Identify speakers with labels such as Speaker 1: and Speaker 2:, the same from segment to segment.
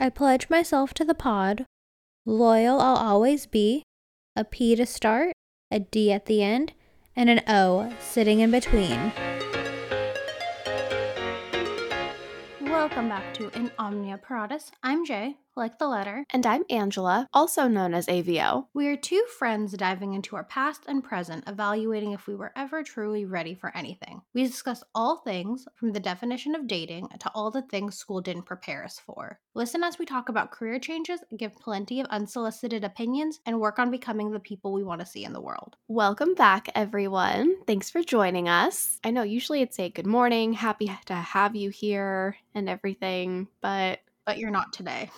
Speaker 1: I pledge myself to the pod. Loyal I'll always be. A P to start, a D at the end, and an O sitting in between. Welcome back to In Omnia Paratus. I'm Jay, like the letter.
Speaker 2: And I'm Angela, also known as AVO.
Speaker 1: We are two friends diving into our past and present, evaluating if we were ever truly ready for anything. We discuss all things from the definition of dating to all the things school didn't prepare us for. Listen as we talk about career changes, give plenty of unsolicited opinions, and work on becoming the people we want to see in the world.
Speaker 2: Welcome back, everyone. Thanks for joining us. I know usually it's a good morning, happy to have you here, and everything, but
Speaker 1: But you're not today.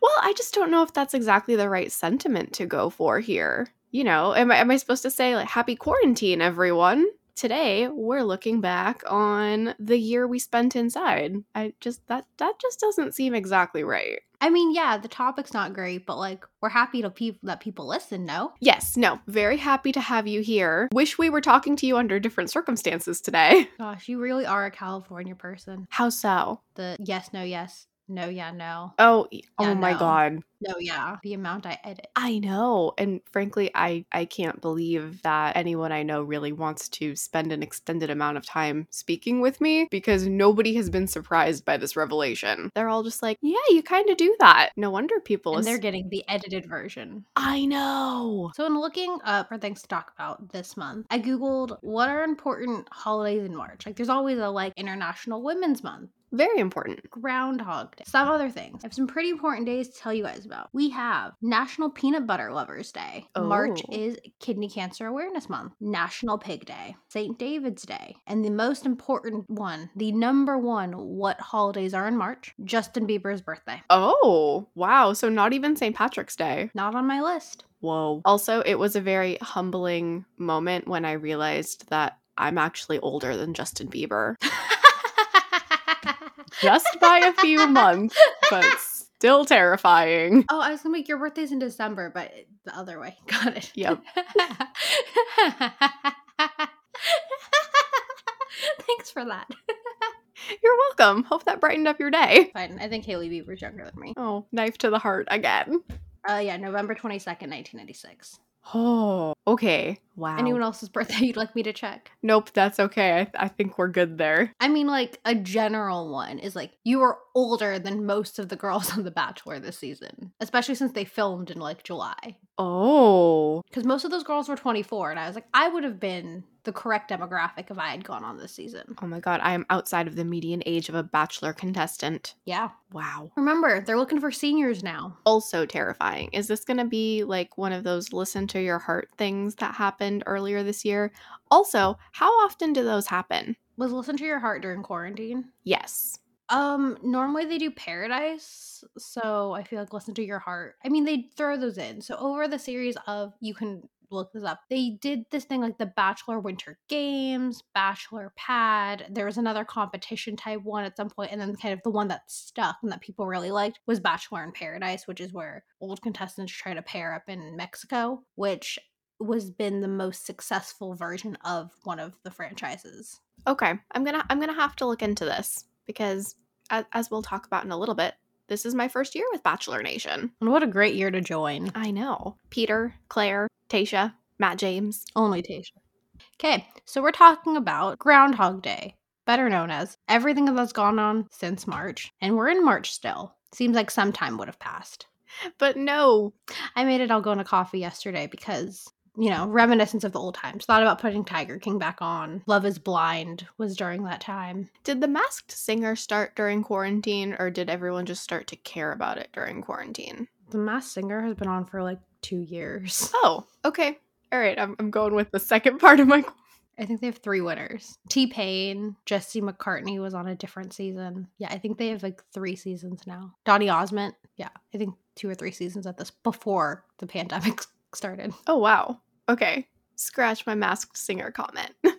Speaker 2: Well, I just don't know if that's exactly the right sentiment to go for here. You know, am I, am I supposed to say like happy quarantine, everyone? Today, we're looking back on the year we spent inside. I just that that just doesn't seem exactly right.
Speaker 1: I mean, yeah, the topic's not great, but like we're happy to pe- that people listen, no?
Speaker 2: Yes, no, very happy to have you here. Wish we were talking to you under different circumstances today.
Speaker 1: Gosh, you really are a California person.
Speaker 2: How so?
Speaker 1: The yes, no, yes, no, yeah, no.
Speaker 2: Oh,
Speaker 1: Yeah,
Speaker 2: oh my
Speaker 1: no.
Speaker 2: god.
Speaker 1: No, yeah. The amount I edit.
Speaker 2: I know. And frankly, I I can't believe that anyone I know really wants to spend an extended amount of time speaking with me because nobody has been surprised by this revelation. They're all just like, "Yeah, you kind of do that." No wonder people
Speaker 1: And
Speaker 2: is-
Speaker 1: they're getting the edited version.
Speaker 2: I know.
Speaker 1: So, in looking up for things to talk about this month, I Googled what are important holidays in March. Like, there's always a like International Women's Month,
Speaker 2: Very important.
Speaker 1: Groundhog Day, some other things. I have some pretty important days to tell you guys about. We have National Peanut Butter Lovers Day. March
Speaker 2: Oh.
Speaker 1: is Kidney Cancer Awareness Month. National Pig Day. St. David's Day. And the most important one, the number one, what holidays are in March? Justin Bieber's birthday.
Speaker 2: Oh, wow. So not even St. Patrick's Day.
Speaker 1: Not on my list.
Speaker 2: Whoa. Also, it was a very humbling moment when I realized that I'm actually older than Justin Bieber. Just by a few months, but still terrifying.
Speaker 1: Oh, I was gonna make your birthday's in December, but the other way. Got it.
Speaker 2: Yep.
Speaker 1: Thanks for that.
Speaker 2: You're welcome. Hope that brightened up your day.
Speaker 1: Fine. I think Hailey Bieber's younger than me.
Speaker 2: Oh, knife to the heart again.
Speaker 1: Uh, yeah, November 22nd, 1996.
Speaker 2: Oh, okay. Wow.
Speaker 1: Anyone else's birthday you'd like me to check?
Speaker 2: Nope, that's okay. I, I think we're good there.
Speaker 1: I mean, like, a general one is like, you are older than most of the girls on The Bachelor this season, especially since they filmed in like July.
Speaker 2: Oh,
Speaker 1: Because most of those girls were 24, and I was like, I would have been the correct demographic if I had gone on this season.
Speaker 2: oh my god. I am outside of the median age of a bachelor contestant.
Speaker 1: Yeah.
Speaker 2: Wow.
Speaker 1: Remember, they're looking for seniors now.
Speaker 2: Also terrifying. Is this going to be like one of those listen to your heart things that happened earlier this year? Also, how often do those happen?
Speaker 1: Was Listen to Your Heart during quarantine?
Speaker 2: Yes.
Speaker 1: Um, normally they do Paradise, so I feel like Listen to Your Heart. I mean, they throw those in. So over the series of you can look this up. They did this thing like the Bachelor Winter Games, Bachelor Pad. There was another competition type one at some point, and then kind of the one that stuck and that people really liked was Bachelor in Paradise, which is where old contestants try to pair up in Mexico, which was been the most successful version of one of the franchises.
Speaker 2: Okay. I'm to I'm to have to look into this because as, as we'll talk about in a little bit, this is my first year with Bachelor Nation.
Speaker 1: And what a great year to join.
Speaker 2: I know. Peter, Claire, Tasha, Matt James.
Speaker 1: Only Tasha. Okay, so we're talking about Groundhog Day, better known as everything that's gone on since March. And we're in March still. Seems like some time would have passed.
Speaker 2: But no,
Speaker 1: I made it all go a coffee yesterday because, you know, reminiscence of the old times. Thought about putting Tiger King back on. Love is Blind was during that time.
Speaker 2: did the masked singer start during quarantine or did everyone just start to care about it during quarantine?
Speaker 1: The Masked Singer has been on for like two years.
Speaker 2: Oh, okay. All right, I'm, I'm going with the second part of my.
Speaker 1: I think they have three winners. T Pain, Jesse McCartney was on a different season. Yeah, I think they have like three seasons now. Donny Osmond, yeah, I think two or three seasons at this before the pandemic started.
Speaker 2: Oh, wow. Okay. Scratch my masked singer comment.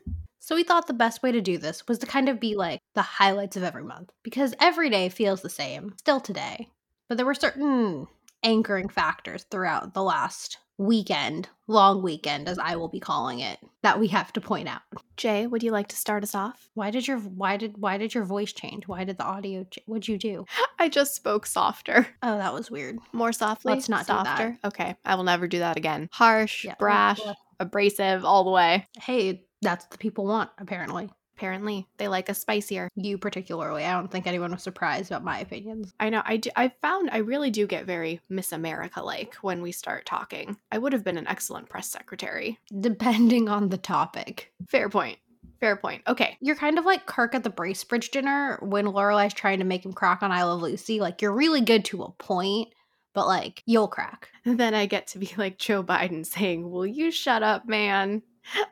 Speaker 1: So we thought the best way to do this was to kind of be like the highlights of every month because every day feels the same, still today. But there were certain anchoring factors throughout the last weekend, long weekend, as I will be calling it, that we have to point out.
Speaker 2: Jay, would you like to start us off?
Speaker 1: Why did your why did why did your voice change? Why did the audio? Ch- what'd you do?
Speaker 2: I just spoke softer.
Speaker 1: Oh, that was weird.
Speaker 2: More softly?
Speaker 1: Let's not do that.
Speaker 2: softer. Okay, I will never do that again. Harsh,
Speaker 1: Yeah,
Speaker 2: brash, abrasive, all the way.
Speaker 1: Hey, that's what the people want. Apparently,
Speaker 2: Apparently, they like us spicier.
Speaker 1: you particularly. I don't think anyone was surprised about my opinions.
Speaker 2: I know. I, do, I found I really do get very Miss America like when we start talking. I would have been an excellent press secretary.
Speaker 1: Depending on the topic.
Speaker 2: Fair point. Fair point. Okay.
Speaker 1: You're kind of like Kirk at the Bracebridge dinner when Lorelai's trying to make him crack on I Love Lucy. Like you're really good to a point, but like you'll crack.
Speaker 2: And then I get to be like Joe Biden saying, Will you shut up, man?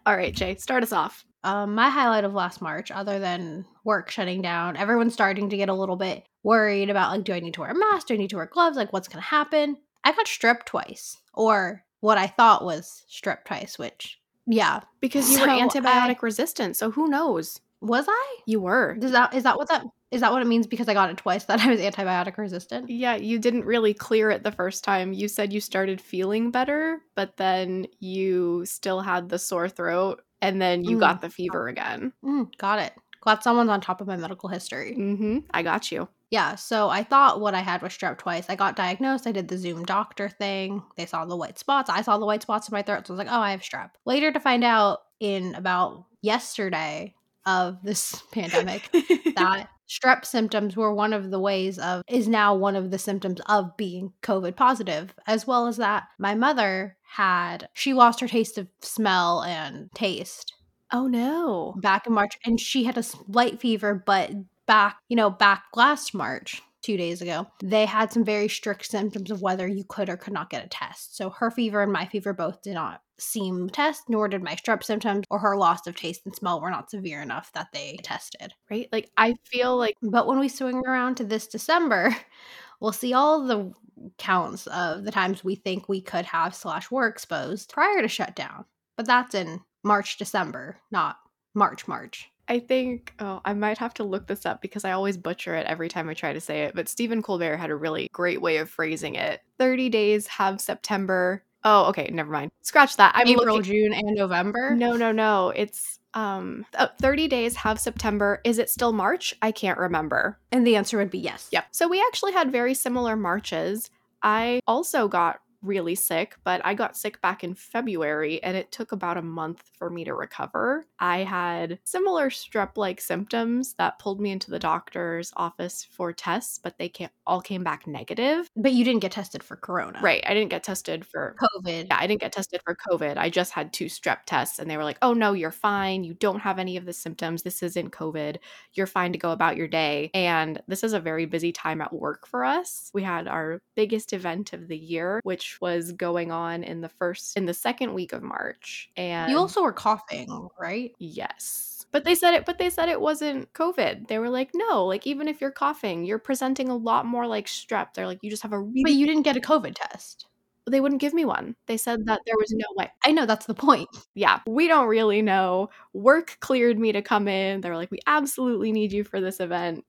Speaker 2: All right, Jay, start us off.
Speaker 1: Um, my highlight of last March, other than work shutting down, everyone's starting to get a little bit worried about like, do I need to wear a mask? Do I need to wear gloves? Like, what's gonna happen? I got strep twice, or what I thought was strep twice, which yeah,
Speaker 2: Because you
Speaker 1: So
Speaker 2: were
Speaker 1: I-
Speaker 2: antibiotic resistant, so who knows?
Speaker 1: was I?
Speaker 2: You were.
Speaker 1: Is that is that what that is that what it means because I got it twice that I was antibiotic resistant?
Speaker 2: Yeah, you didn't really clear it the first time. You said you started feeling better, but then you still had the sore throat, and then you
Speaker 1: Mm.
Speaker 2: got the fever again.
Speaker 1: Mm, got it. Glad someone's on top of my medical history.
Speaker 2: Mm-hmm. I got you.
Speaker 1: Yeah, so I thought what I had was strep twice. I got diagnosed. I did the Zoom doctor thing. They saw the white spots. I saw the white spots in my throat. So I was like, oh, I have strep. Later to find out in about yesterday of this pandemic that strep symptoms were one of the ways of, is now one of the symptoms of being COVID positive, as well as that my mother had, she lost her taste of smell and taste
Speaker 2: oh no.
Speaker 1: back in March, and she had a slight fever, but back, you know, back last March, two days ago, they had some very strict symptoms of whether you could or could not get a test. So her fever and my fever both did not seem test, nor did my strep symptoms or her loss of taste and smell were not severe enough that they tested.
Speaker 2: Right? Like I feel like
Speaker 1: But when we swing around to this December, we'll see all the counts of the times we think we could have slash were exposed prior to shutdown. But that's in March, December, not March, March.
Speaker 2: I think oh, I might have to look this up because I always butcher it every time I try to say it, but Stephen Colbert had a really great way of phrasing it. 30 days have September. Oh, okay, never mind. Scratch that. I'm
Speaker 1: April,
Speaker 2: looking-
Speaker 1: June, and November.
Speaker 2: No, no, no. It's um oh, 30 days have September. Is it still March? I can't remember.
Speaker 1: And the answer would be yes.
Speaker 2: Yep. So we actually had very similar marches. I also got really sick, but I got sick back in February and it took about a month for me to recover. I had similar strep like symptoms that pulled me into the doctor's office for tests, but they can't, all came back negative.
Speaker 1: But you didn't get tested for corona.
Speaker 2: Right. I didn't get tested for
Speaker 1: COVID.
Speaker 2: yeah, I didn't get tested for COVID. I just had two strep tests, and they were like, oh, no, you're fine. You don't have any of the symptoms. This isn't COVID. You're fine to go about your day. And this is a very busy time at work for us. We had our biggest event of the year, which was going on in the first, in the second week of March. And
Speaker 1: You also were coughing, right?
Speaker 2: Yes. But they said it but they said it wasn't COVID. They were like, "No, like even if you're coughing, you're presenting a lot more like strep." They're like, "You just have a really
Speaker 1: But you didn't get a COVID test.
Speaker 2: They wouldn't give me one. They said that there was no way.
Speaker 1: I know that's the point.
Speaker 2: Yeah, we don't really know. Work cleared me to come in. They were like, "We absolutely need you for this event."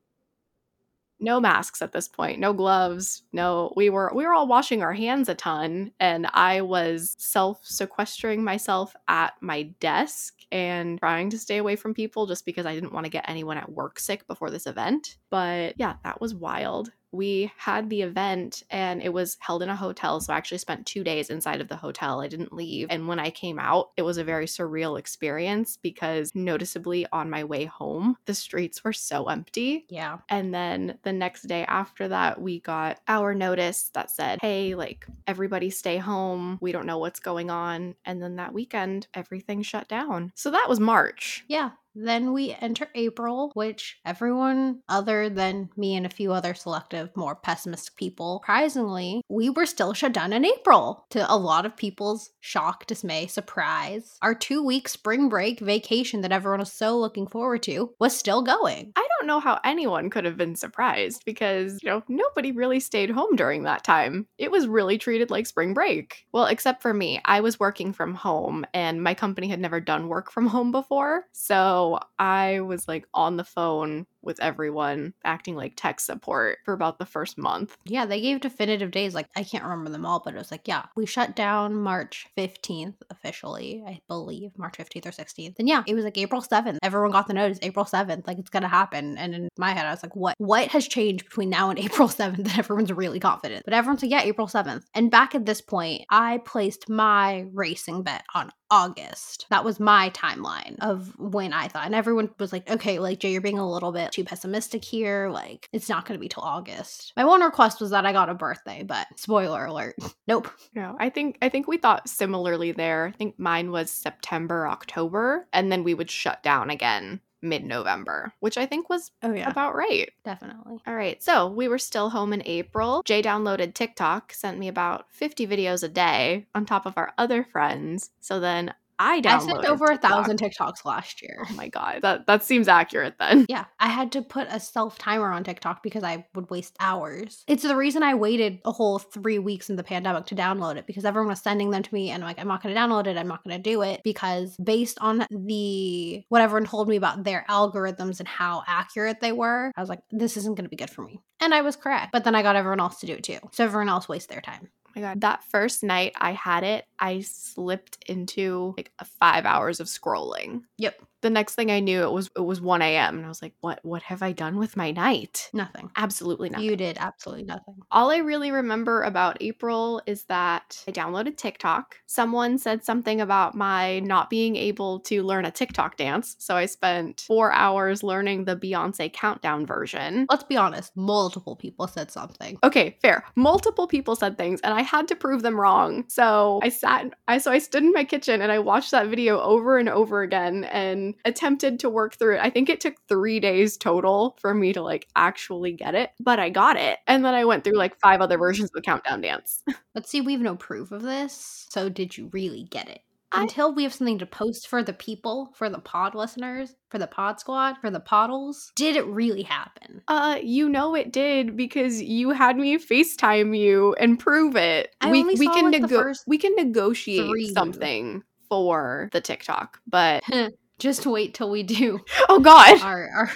Speaker 2: No masks at this point, no gloves, no we were we were all washing our hands a ton and I was self-sequestering myself at my desk and trying to stay away from people just because I didn't want to get anyone at work sick before this event. But yeah, that was wild. We had the event and it was held in a hotel. So I actually spent two days inside of the hotel. I didn't leave. And when I came out, it was a very surreal experience because noticeably on my way home, the streets were so empty.
Speaker 1: Yeah.
Speaker 2: And then the next day after that, we got our notice that said, hey, like everybody stay home. We don't know what's going on. And then that weekend, everything shut down. So that was March.
Speaker 1: Yeah. Then we enter April, which everyone other than me and a few other selective, more pessimistic people, surprisingly, we were still shut down in April to a lot of people's shock, dismay, surprise. Our two week spring break vacation that everyone was so looking forward to was still going.
Speaker 2: I don't know how anyone could have been surprised because, you know, nobody really stayed home during that time. It was really treated like spring break. Well, except for me. I was working from home and my company had never done work from home before. So I was like on the phone with everyone acting like tech support for about the first month.
Speaker 1: Yeah, they gave definitive days. Like, I can't remember them all, but it was like, yeah, we shut down March 15th officially, I believe, March 15th or 16th. And yeah, it was like April 7th. Everyone got the notice April 7th, like it's gonna happen. And in my head, I was like, what what has changed between now and April 7th that everyone's really confident? But everyone's like, yeah, April 7th. And back at this point, I placed my racing bet on August. That was my timeline of when I thought. And everyone was like, okay, like Jay, you're being a little bit too pessimistic here. Like, it's not going to be till August. My one request was that I got a birthday, but spoiler alert, nope.
Speaker 2: No, I think I think we thought similarly there. I think mine was September, October, and then we would shut down again mid-November, which I think was
Speaker 1: Oh, yeah,
Speaker 2: about right.
Speaker 1: definitely.
Speaker 2: All right, so we were still home in April. Jay downloaded TikTok, sent me about 50 videos a day on top of our other friends. So then I downloaded
Speaker 1: I sent over a thousand TikToks last year.
Speaker 2: Oh my god, that that seems accurate then.
Speaker 1: Yeah, I had to put a self timer on TikTok because I would waste hours. It's the reason I waited a whole three weeks in the pandemic to download it because everyone was sending them to me and I'm like, I'm not going to download it. I'm not going to do it because based on the what everyone told me about their algorithms and how accurate they were, I was like, this isn't going to be good for me. And I was correct. But then I got everyone else to do it too. So everyone else wastes their time.
Speaker 2: Oh my god, that first night I had it, I slipped into like five hours of scrolling.
Speaker 1: Yep.
Speaker 2: The next thing I knew, it was it was one a.m. and I was like, "What? What have I done with my night?"
Speaker 1: Nothing.
Speaker 2: Absolutely nothing.
Speaker 1: You did absolutely nothing.
Speaker 2: All I really remember about April is that I downloaded TikTok. Someone said something about my not being able to learn a TikTok dance, so I spent four hours learning the Beyonce countdown version.
Speaker 1: Let's be honest, multiple people said something.
Speaker 2: Okay, fair. Multiple people said things and I had to prove them wrong. So I sat I so I stood in my kitchen and I watched that video over and over again and attempted to work through it. I think it took 3 days total for me to like actually get it, but I got it. And then I went through like five other versions of the countdown dance.
Speaker 1: Let's see, we have no proof of this. So, did you really get it?
Speaker 2: I-
Speaker 1: Until we have something to post for the people, for the pod listeners, for the pod squad, for the poddles, did it really happen?
Speaker 2: Uh, you know it did because you had me FaceTime you and prove it.
Speaker 1: I
Speaker 2: we we can
Speaker 1: like,
Speaker 2: nego- we can negotiate
Speaker 1: three.
Speaker 2: something for the TikTok, but
Speaker 1: Just wait till we do
Speaker 2: oh god.
Speaker 1: our, our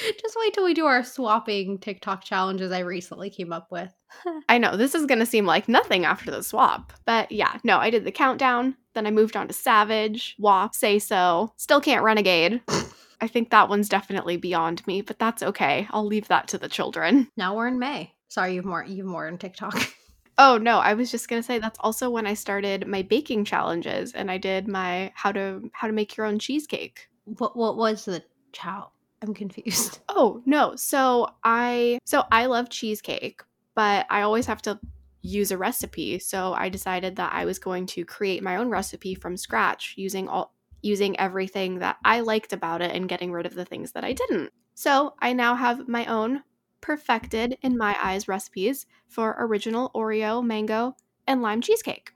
Speaker 1: just wait till we do our swapping TikTok challenges I recently came up with.
Speaker 2: I know this is going to seem like nothing after the swap, but yeah, no, I did the countdown. Then I moved on to Savage, WAP, Say So. Still can't Renegade. I think that one's definitely beyond me, but that's okay. I'll leave that to the children.
Speaker 1: Now we're in May. Sorry, you've more you've more in TikTok.
Speaker 2: Oh no, I was just gonna say that's also when I started my baking challenges, and I did my how to how to make your own cheesecake.
Speaker 1: what what was the chow? I'm confused.
Speaker 2: Oh no, so I so I love cheesecake, but I always have to use a recipe. So I decided that I was going to create my own recipe from scratch using all using everything that I liked about it and getting rid of the things that I didn't. So I now have my own perfected in my eyes recipes for original Oreo, mango, and lime cheesecake.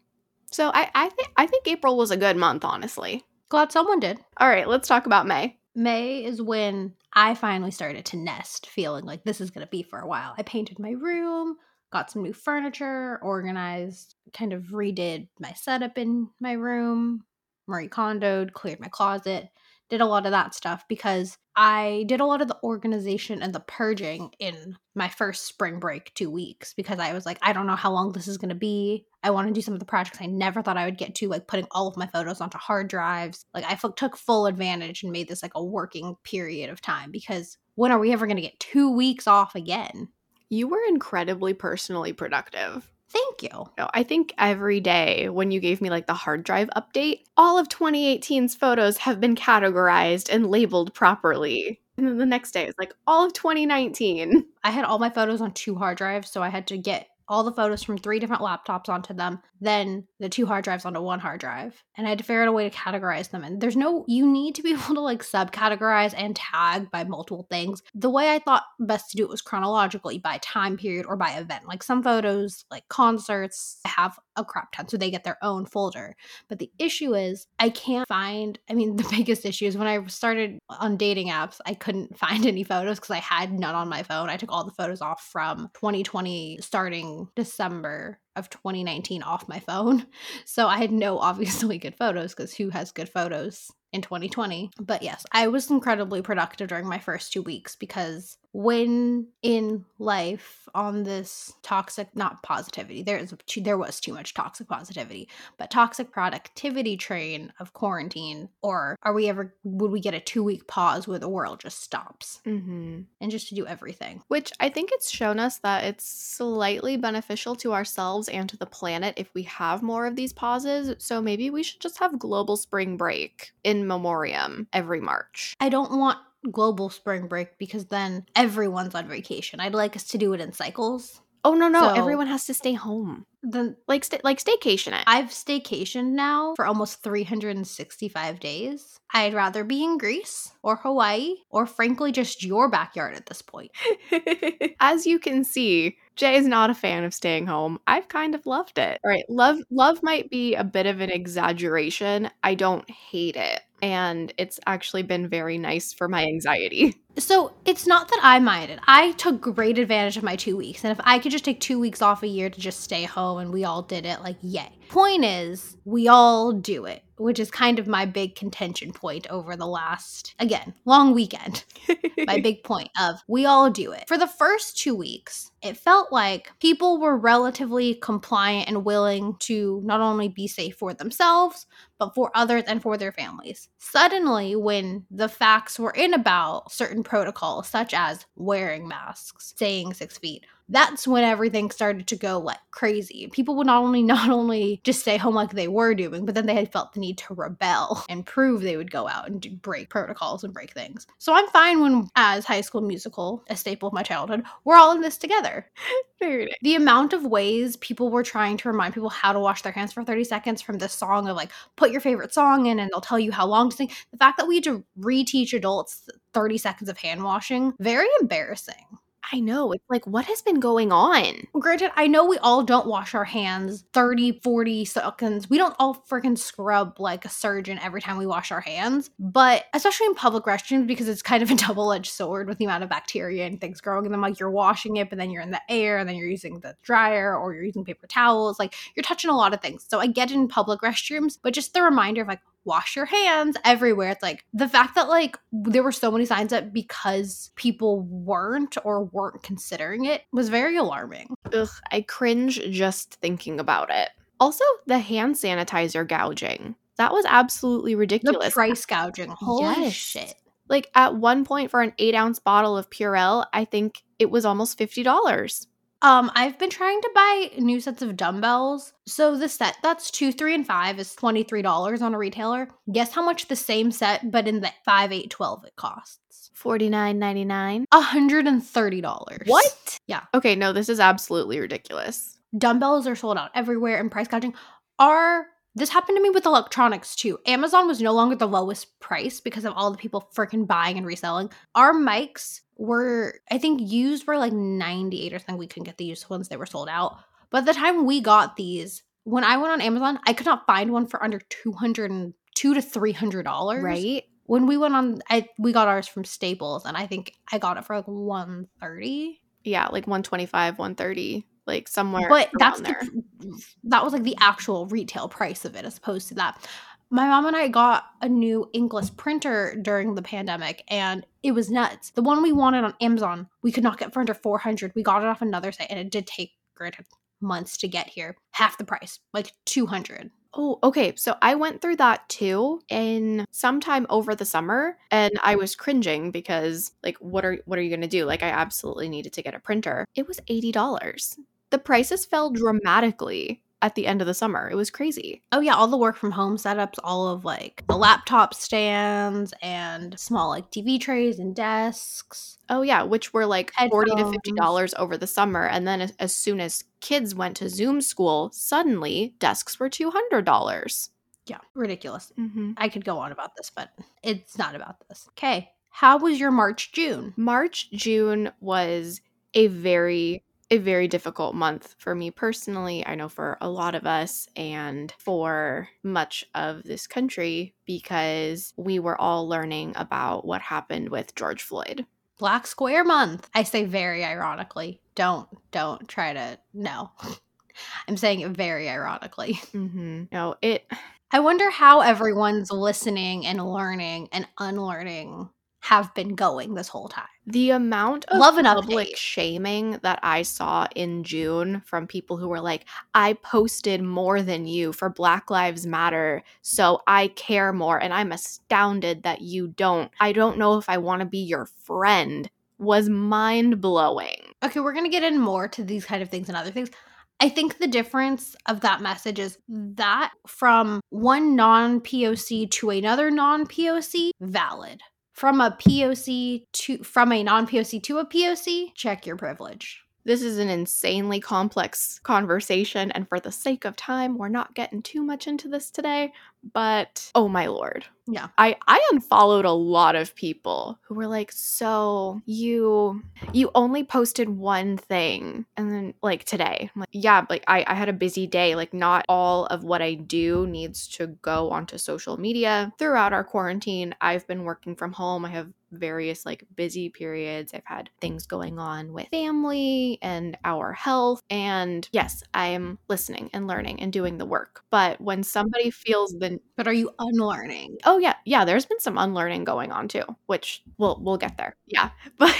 Speaker 2: So I I think I think April was a good month, honestly.
Speaker 1: Glad someone did.
Speaker 2: All right, let's talk about May.
Speaker 1: May is when I finally started to nest, feeling like this is going to be for a while. I painted my room, got some new furniture, organized, kind of redid my setup in my room, Marie Kondoed, cleared my closet, did a lot of that stuff because I did a lot of the organization and the purging in my first spring break two weeks because I was like, I don't know how long this is going to be. I want to do some of the projects I never thought I would get to, like putting all of my photos onto hard drives. Like I f- took full advantage and made this like a working period of time because when are we ever going to get two weeks off again?
Speaker 2: You were incredibly personally productive.
Speaker 1: Thank you.
Speaker 2: No, I think every day when you gave me like the hard drive update, all of 2018's photos have been categorized and labeled properly. And then the next day it's like all of 2019.
Speaker 1: I had all my photos on two hard drives, so I had to get all the photos from three different laptops onto them, then the two hard drives onto one hard drive. And I had to figure out a way to categorize them. And there's no, you need to be able to like subcategorize and tag by multiple things. The way I thought best to do it was chronologically by time period or by event. Like some photos, like concerts, have a crap ton, so they get their own folder. But the issue is, I can't find, I mean, the biggest issue is when I started on dating apps, I couldn't find any photos because I had none on my phone. I took all the photos off from 2020, starting December of 2019 off my phone. So I had no obviously good photos because who has good photos in 2020. But yes, I was incredibly productive during my first two weeks because when in life on this toxic not positivity there's there was too much toxic positivity but toxic productivity train of quarantine or are we ever would we get a two week pause where the world just stops
Speaker 2: Mm-hmm.
Speaker 1: and just to do everything
Speaker 2: Which I think it's shown us that it's slightly beneficial to ourselves and to the planet if we have more of these pauses. So maybe we should just have global spring break in memoriam every March.
Speaker 1: i don't want global spring break because then everyone's on vacation i'd like us to do it in cycles
Speaker 2: Oh no, no,
Speaker 1: So-
Speaker 2: everyone has to stay home.
Speaker 1: then
Speaker 2: Like sta- like staycation it.
Speaker 1: I've staycationed now for almost 365 days. I'd rather be in Greece or Hawaii or frankly just your backyard at this point.
Speaker 2: As you can see, Jay is not a fan of staying home. I've kind of loved it. All right, love love might be a bit of an exaggeration. I don't hate it, and it's actually been very nice for my anxiety.
Speaker 1: So it's not that I minded. I took great advantage of my two weeks. And if I could just take two weeks off a year to just stay home and we all did it, like, yay. Point is, we all do it, which is kind of my big contention point over the last, again, long weekend. my big point of we all do it. For the first two weeks, it felt like people were relatively compliant and willing to not only be safe for themselves, but for others and for their families. Suddenly, when the facts were in about certain protocols, such as wearing masks, staying six feet, that's when everything started to go like crazy. People would not only not only just stay home like they were doing, but then they had felt the need to rebel and prove they would go out and do, break protocols and break things. So I'm fine when, as High School Musical, a staple of my childhood, we're all in this together. The amount of ways people were trying to remind people how to wash their hands for 30 seconds from this song of like, put your favorite song in and they'll tell you how long to sing. The fact that we had to reteach adults 30 seconds of hand washing, very embarrassing.
Speaker 2: I know. It's like, what has been going on?
Speaker 1: Granted, I know we all don't wash our hands 30, 40 seconds. We don't all freaking scrub like a surgeon every time we wash our hands. But especially in public restrooms, because it's kind of a double edged sword with the amount of bacteria and things growing in them. Like you're washing it, but then you're in the air, and then you're using the dryer or you're using paper towels. Like you're touching a lot of things. So I get in public restrooms, but just the reminder of like, wash your hands everywhere. It's like the fact that like there were so many signs that because people weren't or weren't considering it was very alarming.
Speaker 2: Ugh, I cringe just thinking about it. Also, the hand sanitizer gouging. That was absolutely ridiculous.
Speaker 1: The price gouging. Holy
Speaker 2: Yes.
Speaker 1: shit.
Speaker 2: Like at one point for an eight ounce bottle of Purell, I think it was almost fifty dollars.
Speaker 1: Um, I've been trying to buy new sets of dumbbells. So the set that's two, three, and five is twenty three dollars on a retailer. Guess how much the same set, but in the five, eight, twelve, it costs
Speaker 2: Forty nine ninety nine.
Speaker 1: hundred and thirty dollars.
Speaker 2: What?
Speaker 1: Yeah.
Speaker 2: Okay, no, this is absolutely ridiculous.
Speaker 1: Dumbbells are sold out everywhere, and price gouging are. This happened to me with electronics too. Amazon was no longer the lowest price because of all the people freaking buying and reselling. Our mics were, I think, used were like 98 or something. We couldn't get the used ones, they were sold out. But the time we got these, when I went on Amazon, I could not find one for under 202 to $300.
Speaker 2: Right?
Speaker 1: When we went on, I we got ours from Staples, and I think I got it for like 130
Speaker 2: Yeah, like one twenty five, one thirty, like somewhere.
Speaker 1: but that's
Speaker 2: there.
Speaker 1: the, that was like the actual retail price of it as opposed to that my mom and i got a new inkless printer during the pandemic and it was nuts the one we wanted on amazon we could not get for under 400 we got it off another site and it did take granted months to get here half the price like 200
Speaker 2: Oh, okay. So I went through that too in sometime over the summer and I was cringing because like what are what are you going to do? Like I absolutely needed to get a printer. It was $80. The prices fell dramatically at the end of the summer. It was crazy.
Speaker 1: oh yeah all the work from home setups all of like the laptop stands and small like tv trays and desks
Speaker 2: Oh yeah, which were like 40 to 50 dollars over the summer and then as, as soon as kids went to Zoom school, suddenly desks were $200.
Speaker 1: yeah ridiculous
Speaker 2: Mhm.
Speaker 1: i could go on about this but it's not about this okay how was your march june
Speaker 2: March, June was a very a very difficult month for me personally. I know for a lot of us and for much of this country because we were all learning about what happened with George Floyd.
Speaker 1: Black Square Month. I say very ironically. Don't don't try to no. I'm saying it very ironically.
Speaker 2: Mm-hmm. No, it
Speaker 1: I wonder how everyone's listening and learning and unlearning have been going this whole time.
Speaker 2: The amount of
Speaker 1: Love an
Speaker 2: public
Speaker 1: update.
Speaker 2: shaming that I saw in June from people who were like, I posted more than you for Black Lives Matter, so I care more, and I'm astounded that you don't. I don't know if I want to be your friend, was mind blowing.
Speaker 1: Okay, we're gonna get in more to these kind of things and other things. I think the difference of that message is that from one non POC to another non POC, valid. From a POC to from a non POC to a POC, check your privilege.
Speaker 2: This is an insanely complex conversation, and for the sake of time, we're not getting too much into this today. But oh my lord.
Speaker 1: Yeah.
Speaker 2: I I unfollowed a lot of people who were like, "So, you you only posted one thing." And then like today, I'm like, "Yeah, like I I had a busy day. Like not all of what I do needs to go onto social media. Throughout our quarantine, I've been working from home. I have various like busy periods. I've had things going on with family and our health. And yes, I am listening and learning and doing the work. But when somebody feels the
Speaker 1: But are you unlearning?
Speaker 2: oh yeah, yeah, there's been some unlearning going on too, which we'll we'll get there. Yeah. But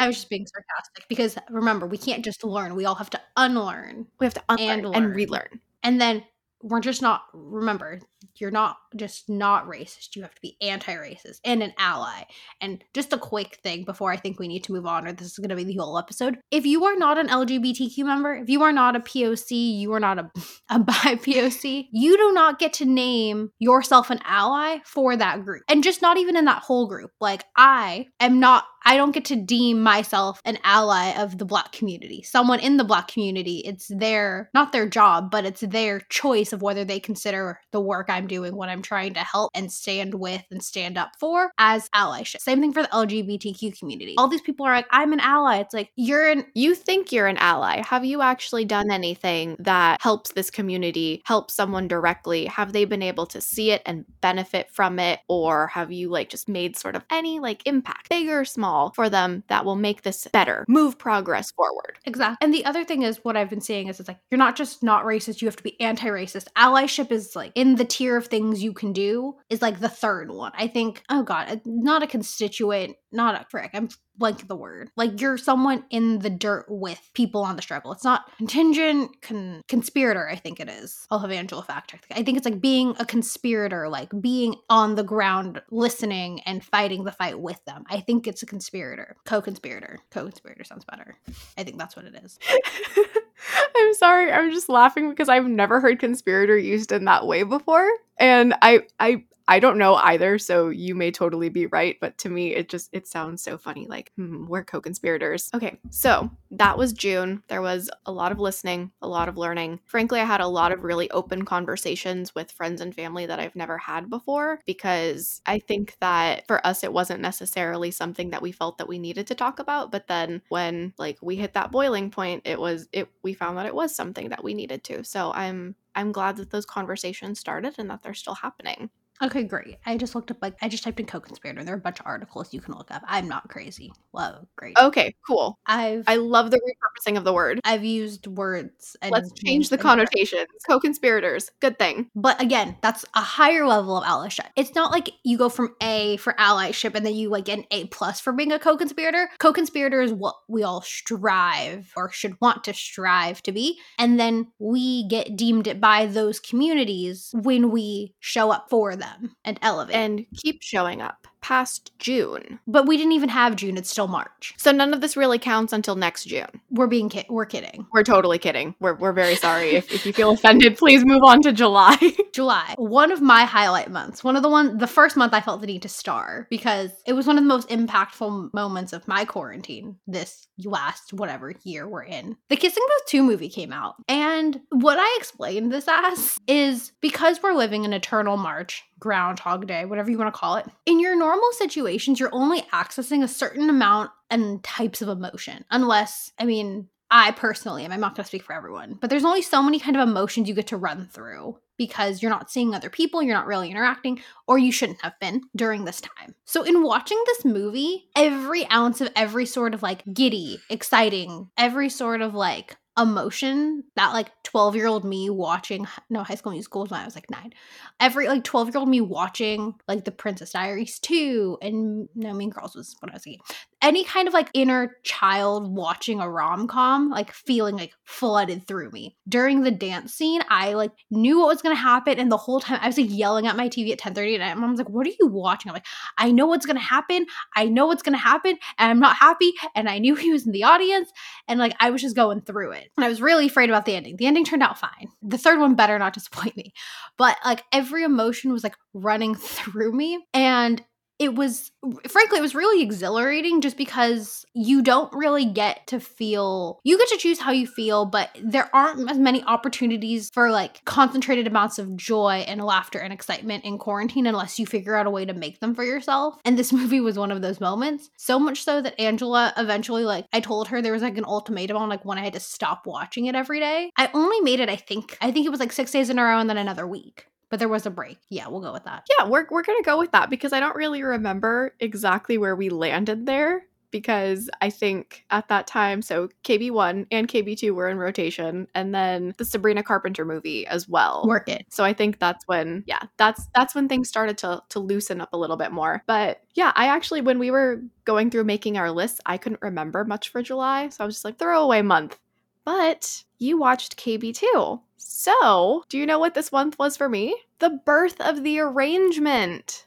Speaker 1: I was just being sarcastic because remember, we can't just learn. We all have to unlearn.
Speaker 2: we have to unlearn
Speaker 1: And
Speaker 2: and, relearn.
Speaker 1: And then we're just not remember, you're not just not racist. You have to be anti-racist and an ally. And just a quick thing before I think we need to move on, or this is gonna be the whole episode. If you are not an LGBTQ member, if you are not a POC, you are not a, a bi POC, you do not get to name yourself an ally for that group. And just not even in that whole group. Like I am not I don't get to deem myself an ally of the black community. Someone in the black community, it's their not their job, but it's their choice of whether they consider the work I'm doing, what I'm trying to help and stand with and stand up for as allyship. Same thing for the LGBTQ community. All these people are like, I'm an ally. It's like you're an
Speaker 2: You think you're an ally. Have you actually done anything that helps this community, helps someone directly? Have they been able to see it and benefit from it? Or have you like just made sort of any like impact, big or small, for them that will make this better, move progress forward?
Speaker 1: Exactly. And the other thing is what I've been seeing is it's like you're not just not racist, you have to be anti-racist. Allyship is like in the tier of things you can do is like the third one. I think, oh god, uh, not a constituent, not a frick. I'm blanking the word. Like you're someone in the dirt with people on the struggle. It's not contingent, con- conspirator, I think it is. I'll have Angela fact check. I think it's like being a conspirator, like being on the ground listening and fighting the fight with them. I think it's a conspirator. Co-conspirator. Co-conspirator sounds better. I think that's what it is.
Speaker 2: I'm sorry, I'm just laughing because I've never heard conspirator used in that way before. And I I I don't know either, so you may totally be right, but to me it just it sounds so funny like, hmm, we're co-conspirators. Okay, so that was June. There was a lot of listening, a lot of learning. Frankly, I had a lot of really open conversations with friends and family that I've never had before because I think that for us it wasn't necessarily something that we felt that we needed to talk about, but then when like we hit that boiling point, it was it we found that it was something that we needed to. So I'm I'm glad that those conversations started and that they're still happening.
Speaker 1: Okay, great. I just looked up like I just typed in co-conspirator. There are a bunch of articles you can look up. I'm not crazy. Whoa, great.
Speaker 2: Okay, cool.
Speaker 1: I've
Speaker 2: I love the repurposing of the word.
Speaker 1: I've used words and
Speaker 2: Let's change the connotations. Co-conspirators. Good thing.
Speaker 1: But again, that's a higher level of allyship. It's not like you go from A for allyship and then you like get an A plus for being a co-conspirator. Co-conspirator is what we all strive or should want to strive to be. And then we get deemed it by those communities when we show up for them and elevate.
Speaker 2: And keep showing up past June.
Speaker 1: but we didn't even have June. It's still March.
Speaker 2: So none of this really counts until next June.
Speaker 1: We're being kid. We're kidding.
Speaker 2: We're totally kidding. We're, we're very sorry. if, if you feel offended, please move on to July.
Speaker 1: July, one of my highlight months. One of the one, the first month I felt the need to star because it was one of the most impactful moments of my quarantine this last whatever year we're in. The Kissing Booth 2 movie came out. And what I explained this as is because we're living in eternal March, Groundhog Day, whatever you want to call it. In your normal situations, you're only accessing a certain amount and types of emotion. Unless, I mean, I personally am. I'm not going to speak for everyone, but there's only so many kind of emotions you get to run through because you're not seeing other people, you're not really interacting, or you shouldn't have been during this time. So, in watching this movie, every ounce of every sort of like giddy, exciting, every sort of like emotion that like 12 year old me watching no high school musical when i was like nine. Every like 12 year old me watching like the princess diaries 2 and no mean girls was when i was a any kind of like inner child watching a rom-com like feeling like flooded through me. During the dance scene i like knew what was to happen and the whole time i was like yelling at my tv at 10 30 and my mom's like what are you watching? I'm like i know what's to happen. I know what's to happen and i'm not happy and i knew he was in the audience and like i was just going through it. And i was really afraid about the ending. The ending turned out fine. The third one better not disappoint me. But like every emotion was like running through me and it was frankly it was really exhilarating just because you don't really get to feel you get to choose how you feel but there aren't as many opportunities for like concentrated amounts of joy and laughter and excitement in quarantine unless you figure out a way to make them for yourself. And this movie was one of those moments. So much so that angela eventually like i told her there was like an ultimatum on like when i had to stop watching it every day. I only made it i think i think it was like six days in a row and then another week but there was a break. Yeah, we'll go with that.
Speaker 2: Yeah, we're we're gonna go with that because I don't really remember exactly where we landed there because I think at that time, so KB1 and KB2 were in rotation, and then the Sabrina Carpenter movie as well.
Speaker 1: Work it.
Speaker 2: So I think that's when, yeah, that's that's when things started to to loosen up a little bit more. But yeah, I actually when we were going through making our list, I couldn't remember much for July, so I was just like throwaway month. But you watched KB2. So, do you know what this month was for me? The birth of the arrangement.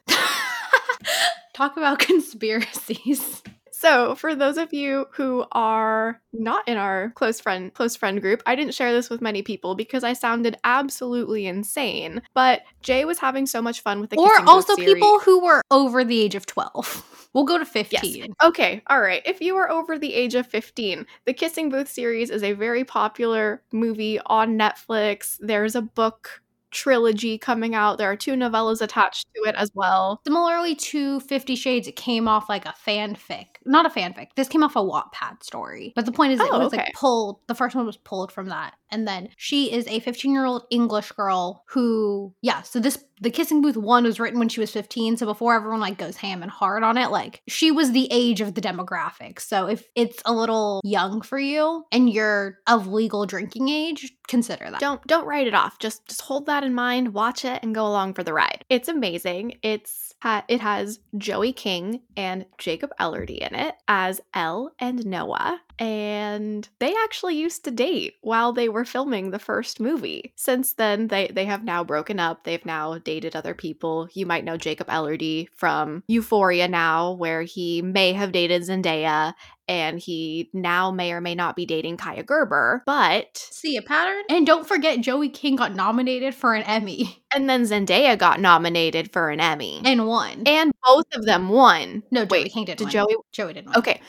Speaker 1: Talk about conspiracies.
Speaker 2: So, for those of you who are not in our close friend close friend group, I didn't share this with many people because I sounded absolutely insane. But Jay was having so much fun with the
Speaker 1: or
Speaker 2: Kissing Booth
Speaker 1: also people who were over the age of 12 we'll go to 15
Speaker 2: Yes. Okay. All right. If you are over the age of 15, the Kissing Booth series is a very popular movie on Netflix. There's a book trilogy coming out. There are two novellas mm-hmm. attached to it as well.
Speaker 1: similarly to 50 shades it came off like a fanfic not a fanfic this came off a wattpad story but the point is it
Speaker 2: Oh,
Speaker 1: was
Speaker 2: okay.
Speaker 1: like pulled the first one was pulled from that and then she is a 15 year old english girl who yeah so this the kissing booth one was written when she was 15 so before everyone like goes ham and hard on it like she was the age of the demographic so if it's a little young for you and you're of legal drinking age consider that
Speaker 2: Don't don't write it off. Just just hold that in mind, watch it and go along for the ride. It's amazing. It's it has Joey King and Jacob Elordi in it as Elle and Noah. And they actually used to date while they were filming the first movie. Since then, they they have now broken up. They've now dated other people. You might know Jacob Elordi from Euphoria now, where he may have dated Zendaya, and he now may or may not be dating Kaia Gerber. But
Speaker 1: see a pattern and don't forget joey king got nominated for an emmy
Speaker 2: And then Zendaya got nominated for an Emmy.
Speaker 1: and won
Speaker 2: And both of them won.
Speaker 1: no joey
Speaker 2: Wait,
Speaker 1: king didn't
Speaker 2: did
Speaker 1: win.
Speaker 2: Joey?
Speaker 1: joey didn't win.
Speaker 2: Okay.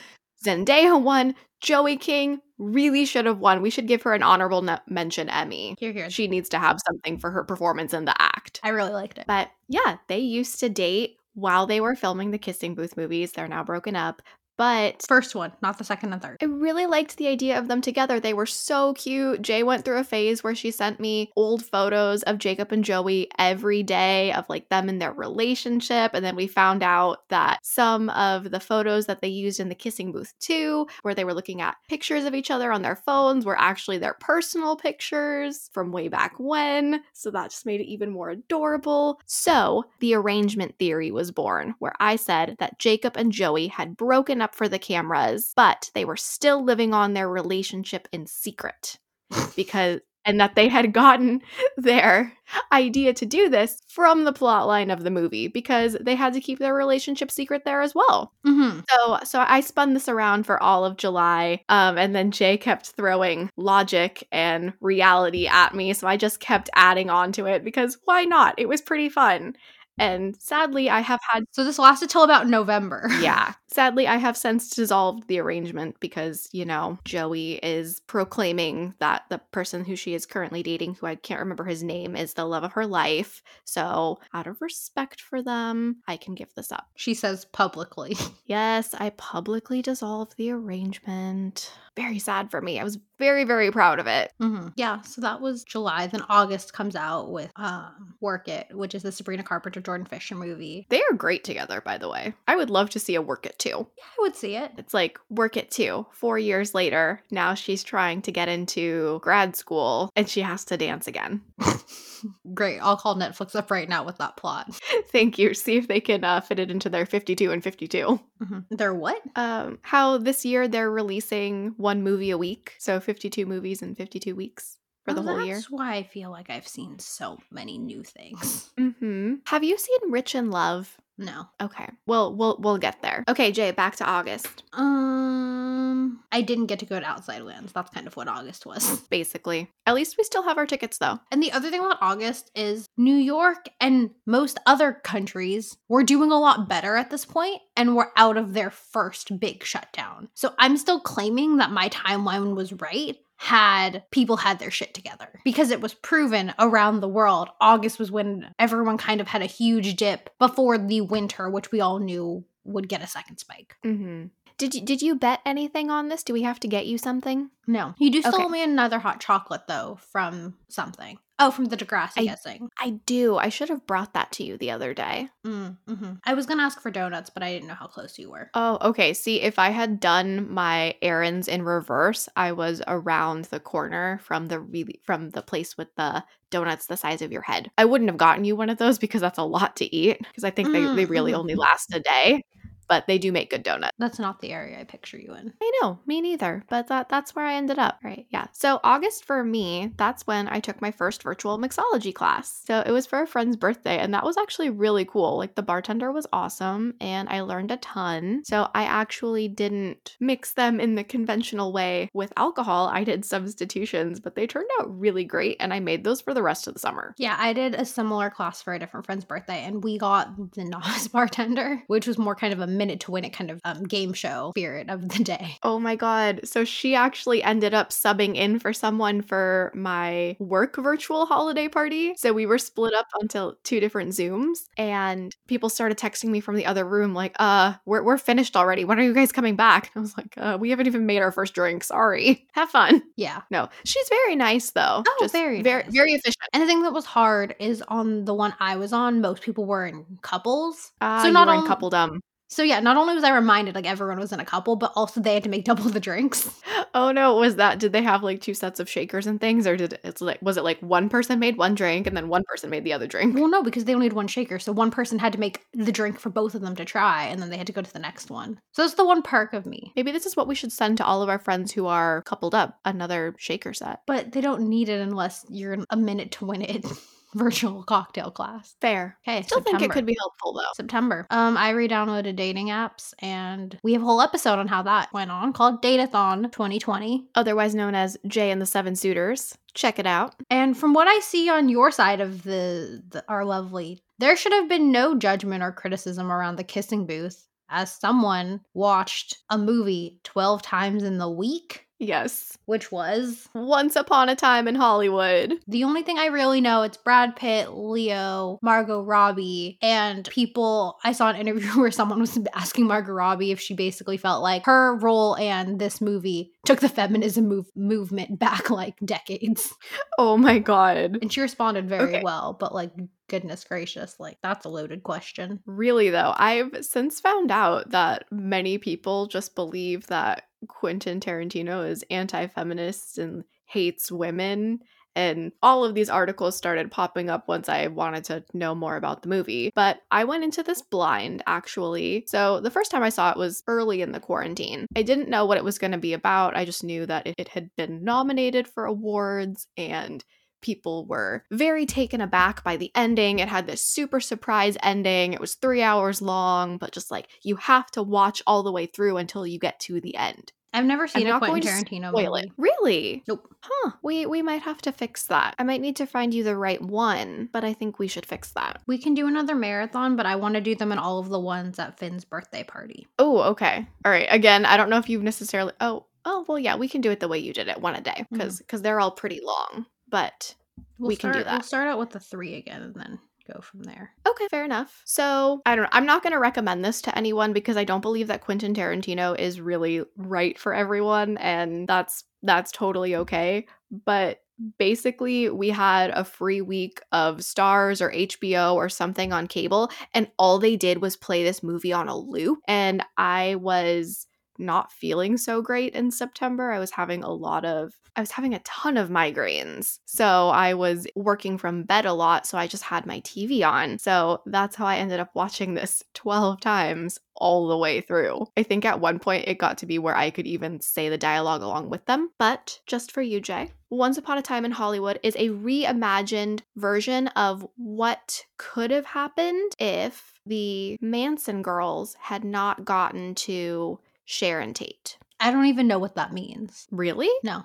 Speaker 2: Zendaya won. Joey King really should have won. We should give her an honorable ne- mention Emmy.
Speaker 1: here here
Speaker 2: She needs to have something for her performance in the act.
Speaker 1: i really liked it
Speaker 2: But yeah, they used to date while they were filming the Kissing Booth movies. They're now broken up. But
Speaker 1: First one, not the second and third.
Speaker 2: I really liked the idea of them together. They were so cute. Jay went through a phase where she sent me old photos of Jacob and Joey every day of like them in their relationship. And then we found out that some of the photos that they used in the kissing booth too, where they were looking at pictures of each other on their phones, were actually their personal pictures from way back when. So that just made it even more adorable. So the arrangement theory was born, where I said that Jacob and Joey had broken up for the cameras, but they were still living on their relationship in secret because and that they had gotten their idea to do this from the plot line of the movie because they had to keep their relationship secret there as well.
Speaker 1: Mm-hmm.
Speaker 2: So so I spun this around for all of July. Um, and then Jay kept throwing logic and reality at me. So I just kept adding on to it because why not? It was pretty fun. And sadly I have had
Speaker 1: So this lasted till about November.
Speaker 2: yeah. Sadly, I have since dissolved the arrangement because, you know, Joey is proclaiming that the person who she is currently dating, who I can't remember his name, is the love of her life. So, out of respect for them, I can give this up.
Speaker 1: She says publicly.
Speaker 2: Yes, I publicly dissolved the arrangement. Very sad for me. I was very, very proud of it.
Speaker 1: Mm-hmm. Yeah, so that was July. Then August comes out with um, Work It, which is the Sabrina Carpenter Jordan Fisher movie.
Speaker 2: They are great together, by the way. I would love to see a Work It
Speaker 1: Yeah, I would see it.
Speaker 2: It's like work it too. Four years later, now she's trying to get into grad school and she has to dance again.
Speaker 1: Great. I'll call Netflix up right now with that plot.
Speaker 2: Thank you. See if they can uh, fit it into their 52 and 52.
Speaker 1: Mm-hmm. They're what?
Speaker 2: Um, how this year they're releasing one movie a week. So 52 movies in 52 weeks for the
Speaker 1: Oh,
Speaker 2: whole
Speaker 1: that's
Speaker 2: year.
Speaker 1: That's why I feel like I've seen so many new things.
Speaker 2: hmm Have you seen Rich in Love?
Speaker 1: No.
Speaker 2: Okay. Well, we'll we'll get there. Okay, Jay, back to August.
Speaker 1: Um, I didn't get to go to Outside Lands. That's kind of what August was.
Speaker 2: Basically. At least we still have our tickets though.
Speaker 1: And the other thing about August is New York and most other countries were doing a lot better at this point and were out of their first big shutdown. So I'm still claiming that my timeline was right had people had their shit together because it was proven around the world August was when everyone kind of had a huge dip before the winter which we all knew would get a second spike.
Speaker 2: Mm-hmm. Did you did you bet anything on this? Do we have to get you something?
Speaker 1: No. You do still
Speaker 2: Okay.
Speaker 1: owe me another hot chocolate though from something. Oh, from the Degrassi
Speaker 2: I-
Speaker 1: guessing.
Speaker 2: I do. I should have brought that to you the other day.
Speaker 1: Mm, hmm I was gonna ask for donuts, but I didn't know how close you were.
Speaker 2: Oh, okay. See, if I had done my errands in reverse, I was around the corner from the really from the place with the donuts the size of your head. I wouldn't have gotten you one of those because that's a lot to eat because I think they, they really
Speaker 1: Mm,
Speaker 2: only last a day. But they do make good donuts.
Speaker 1: That's not the area I picture you in.
Speaker 2: I know, me neither, but that that's where I ended up. Right. Yeah. So August for me, that's when I took my first virtual mixology class. So it was for a friend's birthday and that was actually really cool. Like the bartender was awesome and I learned a ton. So I actually didn't mix them in the conventional way with alcohol. I did substitutions, but they turned out really great and I made those for the rest of the summer.
Speaker 1: Yeah, I did a similar class for a different friend's birthday, and we got the novice bartender, which was more kind of a minute to win it kind of um, game show spirit of the day.
Speaker 2: Oh my god. So she actually ended up subbing in for someone for my work virtual holiday party. So we were split up onto two different Zooms and people started texting me from the other room like, "Uh, we're we're finished already. When are you guys coming back?" I was like, "Uh, we haven't even made our first drink. Sorry. Have fun."
Speaker 1: Yeah.
Speaker 2: No. She's very nice though.
Speaker 1: Oh, very
Speaker 2: very
Speaker 1: nice.
Speaker 2: very efficient.
Speaker 1: And the thing that was hard is on the one I was on, most people were in couples.
Speaker 2: Ah,
Speaker 1: so not
Speaker 2: were in
Speaker 1: only-
Speaker 2: coupledom.
Speaker 1: So yeah, not only was I reminded like everyone was in a couple, but also they had to make double the drinks.
Speaker 2: Oh no, was that did they have like two sets of shakers and things or did it's like was it like one person made one drink and then one person made the other drink?
Speaker 1: Well, no, because they only had one shaker, so one person had to make the drink for both of them to try, and then they had to go to the next one. So that's the one perk of me.
Speaker 2: Maybe this is what we should send to all of our friends who are coupled up another shaker set.
Speaker 1: But they don't need it unless you're a minute to win it virtual cocktail class.
Speaker 2: Fair.
Speaker 1: Okay,
Speaker 2: Still think it could be helpful though.
Speaker 1: September. Um, I re-downloaded dating apps, and we have a whole episode on how that went on called Datathon 2020.
Speaker 2: Otherwise known as Jay and the Seven Suitors. Check it out.
Speaker 1: And from what I see on your side of the, the our lovely, there should have been no judgment or criticism around the kissing booth, as someone watched a movie 12 times in the week,
Speaker 2: Yes.
Speaker 1: which was
Speaker 2: Once upon a time in Hollywood.
Speaker 1: The only thing I really know it's Brad Pitt, Leo, Margot Robbie, and people. I saw an interview where someone was asking Margot Robbie if she basically felt like her role and this movie took the feminism move- movement back like decades,
Speaker 2: Oh my god.
Speaker 1: and she responded very
Speaker 2: Okay.
Speaker 1: well. But like, goodness gracious, like that's a loaded question.
Speaker 2: Really though, I've since found out that many people just believe that Quentin Tarantino is anti-feminist and hates women. And all of these articles started popping up once I wanted to know more about the movie. But I went into this blind, actually. So the first time I saw it was early in the quarantine. I didn't know what it was going to be about. I just knew that it had been nominated for awards and people were very taken aback by the ending. It had this super surprise ending. It was three hours long, but just like you have to watch all the way through until you get to the end.
Speaker 1: I've never seen a
Speaker 2: not
Speaker 1: Quentin Tarantino movie.
Speaker 2: it. Really?
Speaker 1: Nope.
Speaker 2: Huh. We we might have to fix that. I might need to find you the right one, but I think we should fix that.
Speaker 1: We can do another marathon, but I want to do them in all of the ones at Finn's birthday party.
Speaker 2: Oh, okay. All right. Again, I don't know if you've necessarily Oh, oh, well yeah, we can do it the way you did it, one a day
Speaker 1: Mhm.
Speaker 2: cuz cuz they're all pretty long. But
Speaker 1: We'll
Speaker 2: We can do
Speaker 1: that. We'll start out with the three again, and then go from there.
Speaker 2: Okay, fair enough. So, I don't know. I'm not going to recommend this to anyone because I don't believe that Quentin Tarantino is really right for everyone and that's that's totally okay. But basically we had a free week of Stars or HBO or something on cable and all they did was play this movie on a loop and I was not feeling so great in September. I was having a lot of I was having a ton of migraines. So I was working from bed a lot, so I just had my TV on. So that's how I ended up watching this 12 times all the way through. I think at one point it got to be where I could even say the dialogue along with them. But just for you, Jay, Once Upon a Time in Hollywood is a reimagined version of what could have happened if the Manson girls had not gotten to Sharon Tate.
Speaker 1: I don't even know what that means.
Speaker 2: Really?
Speaker 1: No.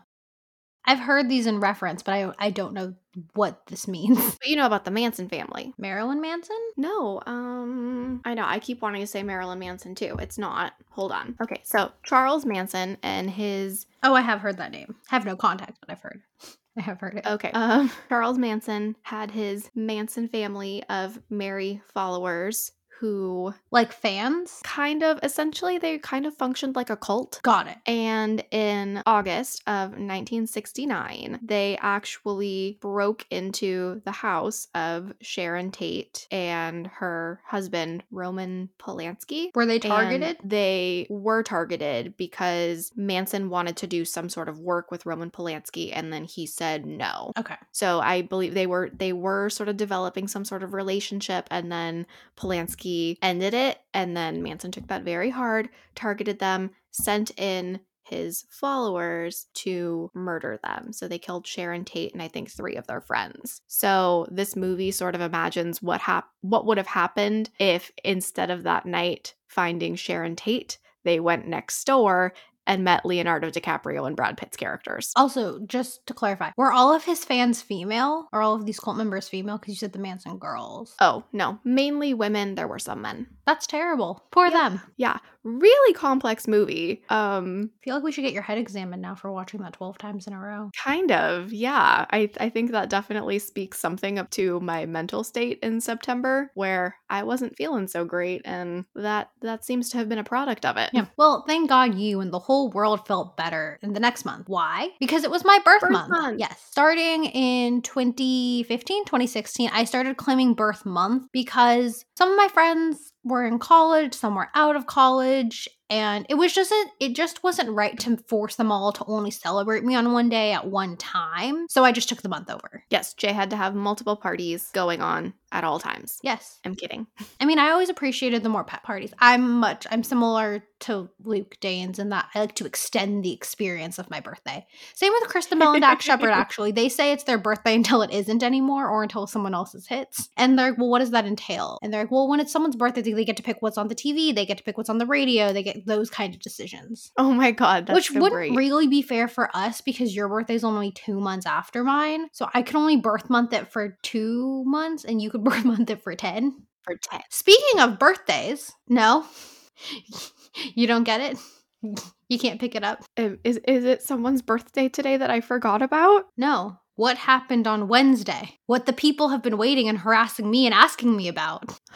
Speaker 1: I've heard these in reference, but I I don't know what this means.
Speaker 2: But you know about the Manson family.
Speaker 1: Marilyn Manson?
Speaker 2: No, um, I know. I keep wanting to say Marilyn Manson too. It's not. Hold on. Okay, so Charles Manson and his.
Speaker 1: Oh, I have heard that name. have no contact, but I've heard. I have heard it.
Speaker 2: Okay. Um, Charles Manson had his Manson family of Mary followers who
Speaker 1: Like fans?
Speaker 2: kind of essentially they kind of functioned like a cult.
Speaker 1: Got it.
Speaker 2: And in August of 1969, they actually broke into the house of Sharon Tate and her husband, Roman Polanski.
Speaker 1: Were they
Speaker 2: And
Speaker 1: targeted?
Speaker 2: they were targeted because Manson wanted to do some sort of work with Roman Polanski and then he said no.
Speaker 1: Okay.
Speaker 2: So I believe they were they were sort of developing some sort of relationship and then Polanski ended it and then Manson took that very hard, targeted them, sent in his followers to murder them. So they killed Sharon Tate and I think 3 of their friends. So this movie sort of imagines what hap- what would have happened if instead of that night finding Sharon Tate, they went next door and met Leonardo DiCaprio and Brad Pitt's characters.
Speaker 1: Also, just to clarify, were all of his fans female? Or all of these cult members female? Because you said the Manson girls.
Speaker 2: Oh, no, mainly women, there were some men.
Speaker 1: That's terrible. Poor
Speaker 2: Yeah.
Speaker 1: them.
Speaker 2: Yeah, really complex movie. Um
Speaker 1: I feel like we should get your head examined now for watching that 12 times in a row.
Speaker 2: kind of. Yeah. I I think that definitely speaks something up to my mental state in September where I wasn't feeling so great and that that seems to have been a product of it.
Speaker 1: Yeah. Well, thank God you and the whole world felt better in the next month. Why? Because it was my birth,
Speaker 2: Birth
Speaker 1: month.
Speaker 2: month.
Speaker 1: Yes. Starting in 2015, 2016, I started claiming birth month because some of my friends were in college, some were out of college, and it was just it just wasn't right to force them all to only celebrate me on one day at one time. So I just took the month over.
Speaker 2: Yes, Jay had to have multiple parties going on at all times.
Speaker 1: Yes.
Speaker 2: I'm kidding.
Speaker 1: I mean, I always appreciated the more pet parties. I'm much, I'm similar to Luke Danes and that I like to extend the experience of my birthday. Same with Kristen Bell and Dax Shepard, actually. They say it's their birthday until it isn't anymore or until someone else's hits. And they're like, well, what does that entail? And they're like, well, when it's someone's birthday, they get to pick what's on the TV, they get to pick what's on the radio, they get those kind of decisions.
Speaker 2: Oh my god, that's
Speaker 1: Which
Speaker 2: so
Speaker 1: wouldn't
Speaker 2: great.
Speaker 1: really be fair for us because your birthday's only two months after mine. So I could only birth month it for two months and you could birth month it for 10.
Speaker 2: for 10.
Speaker 1: Speaking of birthdays, no, you don't get it. You can't pick it up.
Speaker 2: Is is it someone's birthday today that I forgot about?
Speaker 1: No. What happened on Wednesday? What the people have been waiting and harassing me and asking me about.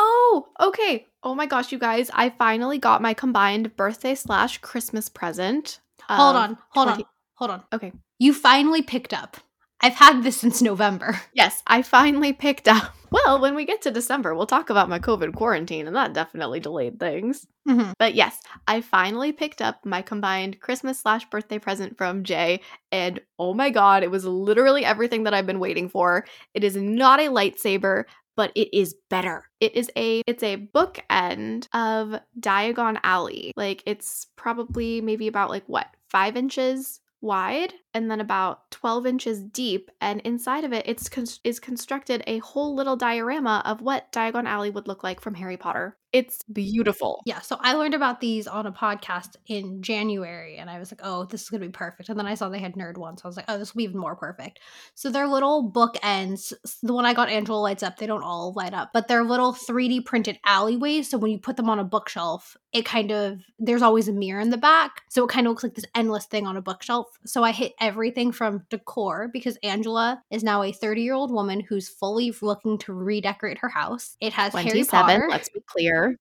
Speaker 2: Oh, okay. Oh my gosh, you guys! I finally got my combined birthday slash Christmas present.
Speaker 1: Hold on, hold
Speaker 2: 20
Speaker 1: on, hold on.
Speaker 2: Okay.
Speaker 1: You finally picked up. I've had this since November.
Speaker 2: Yes, I finally picked up. Well, when we get to December, we'll talk about my COVID quarantine, and that definitely delayed things.
Speaker 1: Mhm.
Speaker 2: But yes, I finally picked up my combined Christmas slash birthday present from Jay, and oh my god, it was literally everything that I've been waiting for. It is not a lightsaber, but it is better. It is a it's a bookend of Diagon Alley. Like it's probably maybe about like what five inches wide and then about 12 inches deep and inside of it it's con- is constructed a whole little diorama of what diagon alley would look like from harry potter it's beautiful
Speaker 1: Yeah, so I learned about these on a podcast in January and I was like, oh, this is going to be perfect. And then I saw they had Nerd One. So I was like, oh, this will be even more perfect. So their little bookends, the one I got Angela lights up, they don't all light up, but they're little 3D printed alleyways. So when you put them on a bookshelf, it kind of, there's always a mirror in the back. So it kind of looks like this endless thing on a bookshelf. So I hit everything from decor because Angela is now a 30 year old woman who's fully looking to redecorate her house. It has Harry Potter.
Speaker 2: let's be clear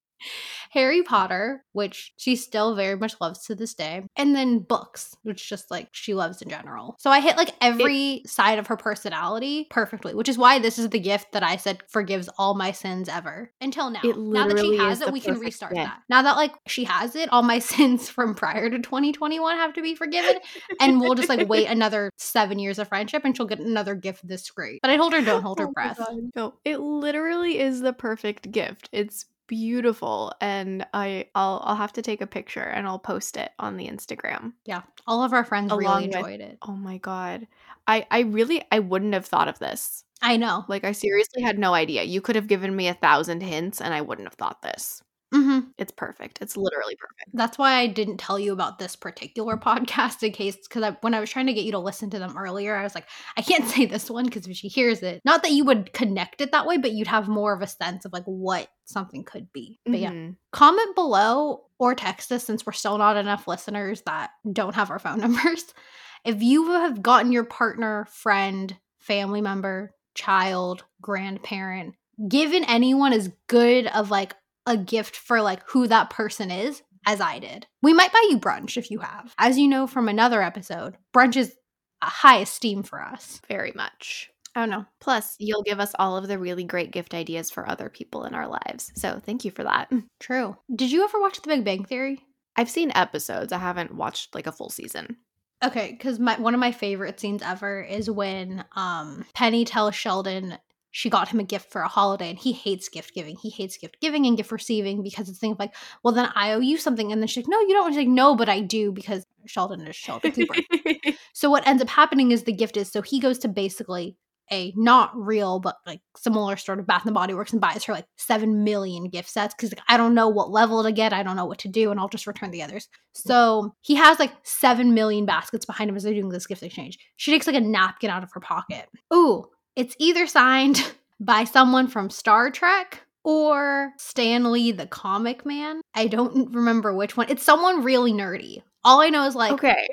Speaker 1: Harry Potter, which she still very much loves to this day, and then books, which just like she loves in general. So I hit like every side of her personality perfectly, which is why this is the gift that I said forgives all my sins ever until now. Now that she has it, we can restart
Speaker 2: gift.
Speaker 1: that. Now that like she has it, all my sins from prior to 2021 have to be forgiven, and we'll just like wait another seven years of friendship, and she'll get another gift this great. But I told her don't hold her
Speaker 2: Oh
Speaker 1: breath.
Speaker 2: No, it literally is the perfect gift. It's beautiful and I I'll I'll have to take a picture and I'll post it on the Instagram.
Speaker 1: Yeah, all of our friends
Speaker 2: Along
Speaker 1: really
Speaker 2: with-
Speaker 1: enjoyed it.
Speaker 2: Oh my god. I I really I wouldn't have thought of this.
Speaker 1: I know.
Speaker 2: Like I seriously had no idea. You could have given me a thousand hints and I wouldn't have thought this.
Speaker 1: Hmm
Speaker 2: It's perfect. It's literally perfect.
Speaker 1: That's why I didn't tell you about this particular podcast in case, because I, when I was trying to get you to listen to them earlier, I was like, I can't say this one because if she hears it, not that you would connect it that way, but you'd have more of a sense of like what something could be. But yeah,
Speaker 2: Mhm.
Speaker 1: comment below or text us since we're still not enough listeners that don't have our phone numbers. If you have gotten your partner, friend, family member, child, grandparent, given anyone as good of like a gift for like who that person is as I did. We might buy you brunch if you have. As you know from another episode, brunch is a high esteem for us.
Speaker 2: Very much.
Speaker 1: I don't know.
Speaker 2: Plus, you'll give us all of the really great gift ideas for other people in our lives. So, thank you for that.
Speaker 1: True. Did you ever watch The Big Bang Theory?
Speaker 2: I've seen episodes. I haven't watched like a full season.
Speaker 1: Okay, because my one of my favorite scenes ever is when um Penny tells Sheldon she got him a gift for a holiday and he hates gift giving. He hates gift giving and gift receiving because it's things like, well, then I owe you something. And then she's like, no, you don't. She's like, no, but I do because Sheldon is Sheldon so what ends up happening is the gift is so he goes to basically a not real but like similar sort of Bath and Body Works and buys her like seven million gift sets because like, I don't know what level to get, I don't know what to do, and I'll just return the others. So he has like seven million baskets behind him as they're doing this gift exchange. She takes like a napkin out of her pocket. Ooh, it's either signed by someone from Star Trek or Stanley the comic man. I don't remember which one. It's someone really nerdy. All I know is like
Speaker 2: okay.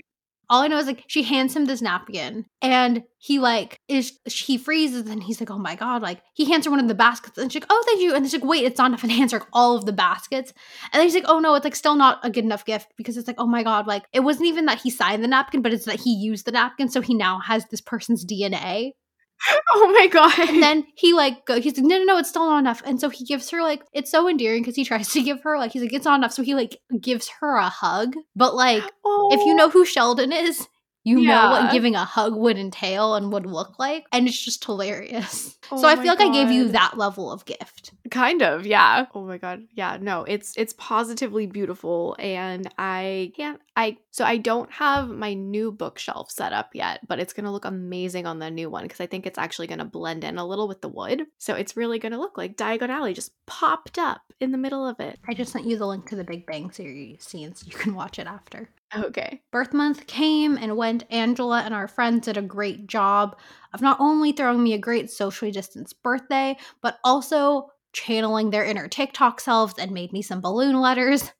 Speaker 1: all I know is like she hands him this napkin and he like is he freezes and he's like, oh my god, like he hands her one of the baskets and she's like, oh thank you. And she's like, wait, it's not enough and hands her like, all of the baskets. And then he's like, oh no, it's like still not a good enough gift because it's like, oh my god, like it wasn't even that he signed the napkin, but it's that he used the napkin. So he now has this person's DNA.
Speaker 2: Oh my god.
Speaker 1: And then he like go, he's like, no, no, no, it's still not enough. And so he gives her like it's so endearing because he tries to give her like he's like, it's not enough. So he like gives her a hug. But like if you
Speaker 2: Oh.
Speaker 1: know who Sheldon is, you know what giving a hug would entail and would look like. And it's just hilarious.
Speaker 2: Oh
Speaker 1: so I feel like I gave you that level of gift.
Speaker 2: Kind of yeah oh my god yeah no it's it's positively beautiful and i can't i so i don't have my new bookshelf set up yet but it's gonna look amazing on the new one because i think it's actually gonna blend in a little with the wood so it's really gonna look like diagon alley just popped up in the middle of it
Speaker 1: I just sent you the link to the Big Bang series scene so you can watch it after.
Speaker 2: okay
Speaker 1: Birth month came and went. Angela and our friends did a great job of not only throwing me a great socially distanced birthday, but also channeling their inner TikTok selves and made me some balloon letters.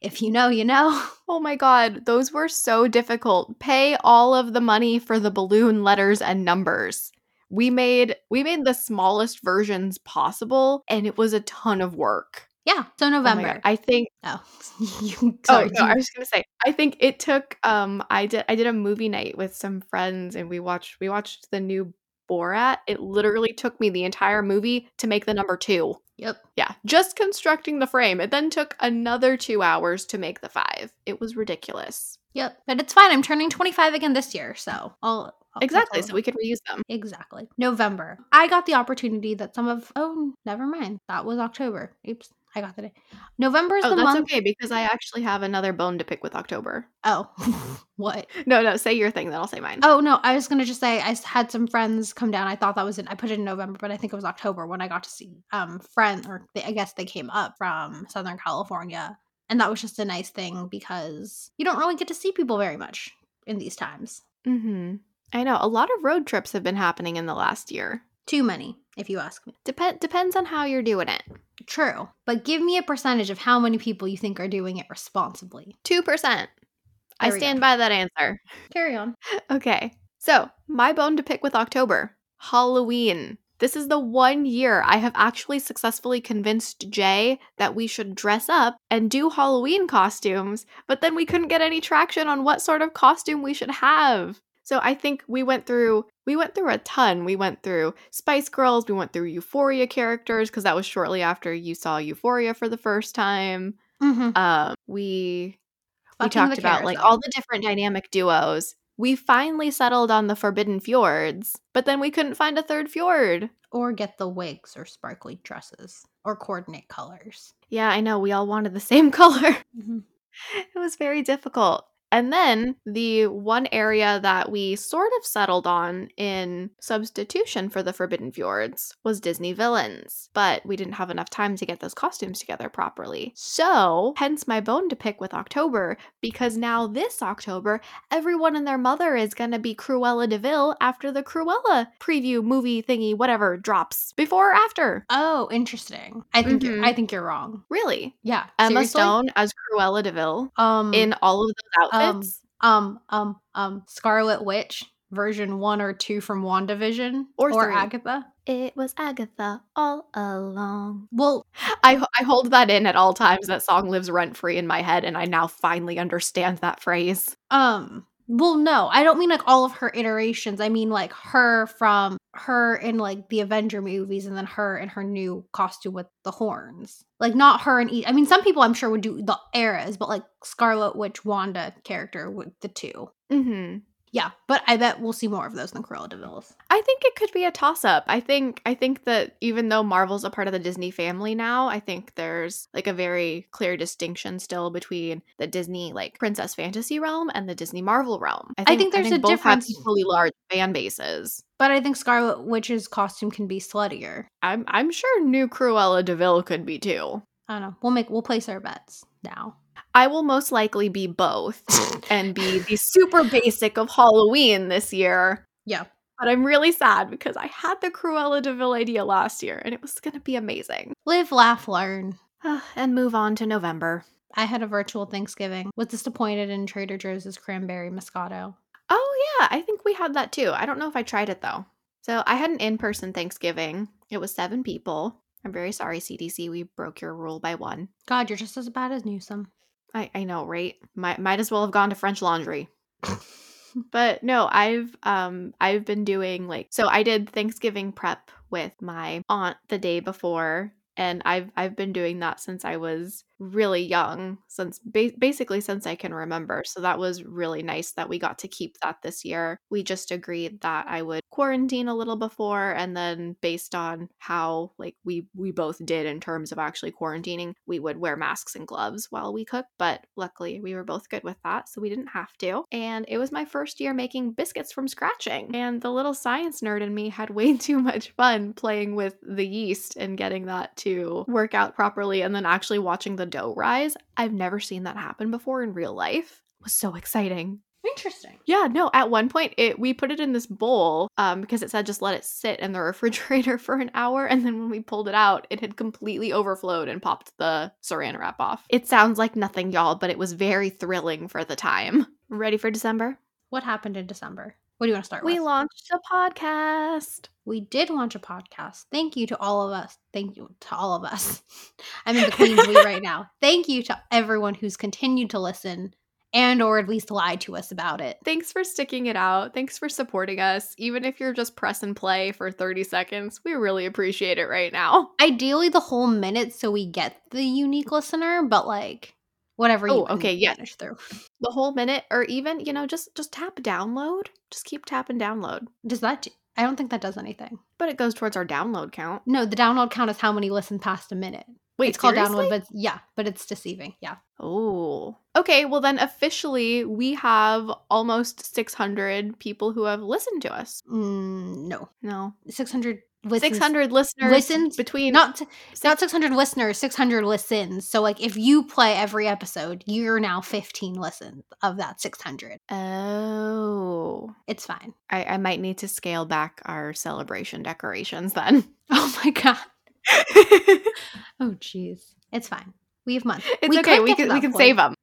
Speaker 1: If you know, you know.
Speaker 2: oh my god those were so difficult pay all of the money for the balloon letters and numbers we made we made the smallest versions possible and it was a ton of work
Speaker 1: Yeah, so
Speaker 2: Oh
Speaker 1: November.
Speaker 2: God. I think
Speaker 1: Oh, you, sorry.
Speaker 2: oh no, I was gonna say. I think it took. Um, I did. I did a movie night with some friends, and we watched. We watched the new Borat. It literally took me the entire movie to make the number two.
Speaker 1: yep.
Speaker 2: Yeah, just constructing the frame. It then took another two hours to make the five. It was ridiculous.
Speaker 1: Yep. But it's fine. I'm turning 25 again this year, so I'll, I'll
Speaker 2: Exactly. So we could reuse them.
Speaker 1: Exactly. November. I got the opportunity that some of oh, never mind. That was October. Oops. I got the day. November is the month.
Speaker 2: Oh,
Speaker 1: the
Speaker 2: that's
Speaker 1: month.
Speaker 2: okay because I actually have another bone to pick with October.
Speaker 1: Oh, what?
Speaker 2: No, no, say your thing, then I'll say mine.
Speaker 1: Oh no, I was gonna just say I had some friends come down. I thought that was in. I put it in November, but I think it was October when I got to see um friend or they, I guess they came up from Southern California, and that was just a nice thing because you don't really get to see people very much in these times.
Speaker 2: Mm-hmm. I know a lot of road trips have been happening in the last year.
Speaker 1: Too many, if you ask me.
Speaker 2: Depend depends on how you're doing it.
Speaker 1: True, but give me a percentage of how many people you think are doing it responsibly.
Speaker 2: Two percent. I
Speaker 1: There we go.
Speaker 2: stand by that answer.
Speaker 1: Carry on.
Speaker 2: Okay. So, my bone to pick with October Halloween. This is the one year I have actually successfully convinced Jay that we should dress up and do Halloween costumes, but then we couldn't get any traction on what sort of costume we should have. So I think we went through we went through a ton. We went through Spice Girls, we went through Euphoria characters because that was shortly after you saw Euphoria for the first time.
Speaker 1: Mm-hmm.
Speaker 2: Um, we we talked about like all the different dynamic duos. We finally settled on the Forbidden Fjords, but then we couldn't find a third fjord.
Speaker 1: or get the wigs or sparkly dresses or coordinate colors.
Speaker 2: Yeah, I know. We all wanted the same color.
Speaker 1: Mm-hmm.
Speaker 2: it was very difficult. And then the one area that we sort of settled on in substitution for the Forbidden Fjords was Disney villains, but we didn't have enough time to get those costumes together properly. So, hence my bone to pick with October, because now this October, everyone and their mother is going to be Cruella de Vil after the Cruella preview movie thingy, whatever, drops. Before or after?
Speaker 1: Oh, interesting. I think
Speaker 2: Mhm.
Speaker 1: you're, I think you're wrong.
Speaker 2: Really?
Speaker 1: Yeah,
Speaker 2: Emma
Speaker 1: seriously?
Speaker 2: Stone as Cruella de Vil
Speaker 1: Um,
Speaker 2: in all of those
Speaker 1: um,
Speaker 2: outfits?
Speaker 1: um, um, um, Scarlet Witch version one or two from WandaVision
Speaker 2: Or
Speaker 1: or
Speaker 2: three.
Speaker 1: Agatha.
Speaker 2: It was Agatha all along.
Speaker 1: Well,
Speaker 2: I, I hold that in at all times. That song lives rent free in my head, and I now finally understand that phrase.
Speaker 1: um, well, no, I don't mean like all of her iterations. I mean like her from her in like the Avenger movies, and then her in her new costume with the horns. Like not her and. I mean, some people I'm sure would do the eras, but like Scarlet Witch, Wanda character with the two.
Speaker 2: Mm-hmm.
Speaker 1: Yeah, but I bet we'll see more of those than Cruella de Vil's.
Speaker 2: I think it could be a toss up. I think I think that even though Marvel's a part of the Disney family now, I think there's like a very clear distinction still between the Disney like princess fantasy realm and the Disney Marvel realm.
Speaker 1: I think there's a
Speaker 2: both
Speaker 1: difference.
Speaker 2: have equally large fan bases.
Speaker 1: But I think Scarlet Witch's costume can be sluttier.
Speaker 2: I'm I'm sure new Cruella de Vil could be too.
Speaker 1: I don't know. We'll make we'll place our bets now.
Speaker 2: I will most likely be both and be the super basic of Halloween this year.
Speaker 1: Yeah.
Speaker 2: But I'm really sad because I had the Cruella de Vil idea last year and it was going to be amazing.
Speaker 1: Live, laugh, learn.
Speaker 2: and move on to November.
Speaker 1: I had a virtual Thanksgiving. Was disappointed in Trader Joe's cranberry Moscato.
Speaker 2: Oh, yeah, I think we had that too. I don't know if I tried it though. So I had an in person Thanksgiving. It was seven people. I'm very sorry, CDC. We broke your rule by one.
Speaker 1: God, you're just as bad as Newsom.
Speaker 2: I, I know, right? Might might as well have gone to French Laundry. but no, I've um I've been doing like so I did Thanksgiving prep with my aunt the day before and I've I've been doing that since I was really young, since ba- basically since I can remember. So that was really nice that we got to keep that this year. We just agreed that I would quarantine a little before and then based on how like we we both did in terms of actually quarantining, we would wear masks and gloves while we cooked, but luckily we were both good with that, so we didn't have to. And it was my first year making biscuits from scratching, and the little science nerd in me had way too much fun playing with the yeast and getting that to work out properly and then actually watching the dough rise. I've never seen that happen before in real life. It was so exciting.
Speaker 1: Interesting.
Speaker 2: Yeah, no, at one point it we put it in this bowl um because it said just let it sit in the refrigerator for an hour and then when we pulled it out, it had completely overflowed and popped the saran wrap off. It sounds like nothing y'all, but it was very thrilling for the time. Ready for December?
Speaker 1: What happened in December? What do you want to start
Speaker 2: We
Speaker 1: with?
Speaker 2: launched a podcast.
Speaker 1: We did launch a podcast. Thank you to all of us. Thank you to all of us. I'm in the Queen's we right now. Thank you to everyone who's continued to listen and or at least lie to us about it.
Speaker 2: Thanks for sticking it out. Thanks for supporting us. Even if you're just press and play for 30 seconds, we really appreciate it right now.
Speaker 1: Ideally the whole minute so we get the unique listener, but like whatever you
Speaker 2: Oh, okay, yeah.
Speaker 1: through.
Speaker 2: The whole minute or even, you know, just just tap download. Just keep tapping download.
Speaker 1: Does that do- I don't think that does anything.
Speaker 2: But it goes towards our download count.
Speaker 1: No, the download count is how many listen past a minute.
Speaker 2: Wait,
Speaker 1: it's called download, but yeah, but it's deceiving. Yeah.
Speaker 2: Oh. Okay, well then officially we have almost 600 people who have listened to us.
Speaker 1: Mm, no.
Speaker 2: No.
Speaker 1: 600 listens.
Speaker 2: 600 listeners
Speaker 1: listens
Speaker 2: between
Speaker 1: Not not 600 listeners, 600 listens. So like if you play every episode, you're now 15 listens of that 600.
Speaker 2: Oh.
Speaker 1: It's fine.
Speaker 2: I, I might need to scale back our celebration decorations then.
Speaker 1: Oh my god. Oh jeez. It's fine. We have months.
Speaker 2: it's
Speaker 1: We
Speaker 2: okay. We can we can
Speaker 1: point.
Speaker 2: save them.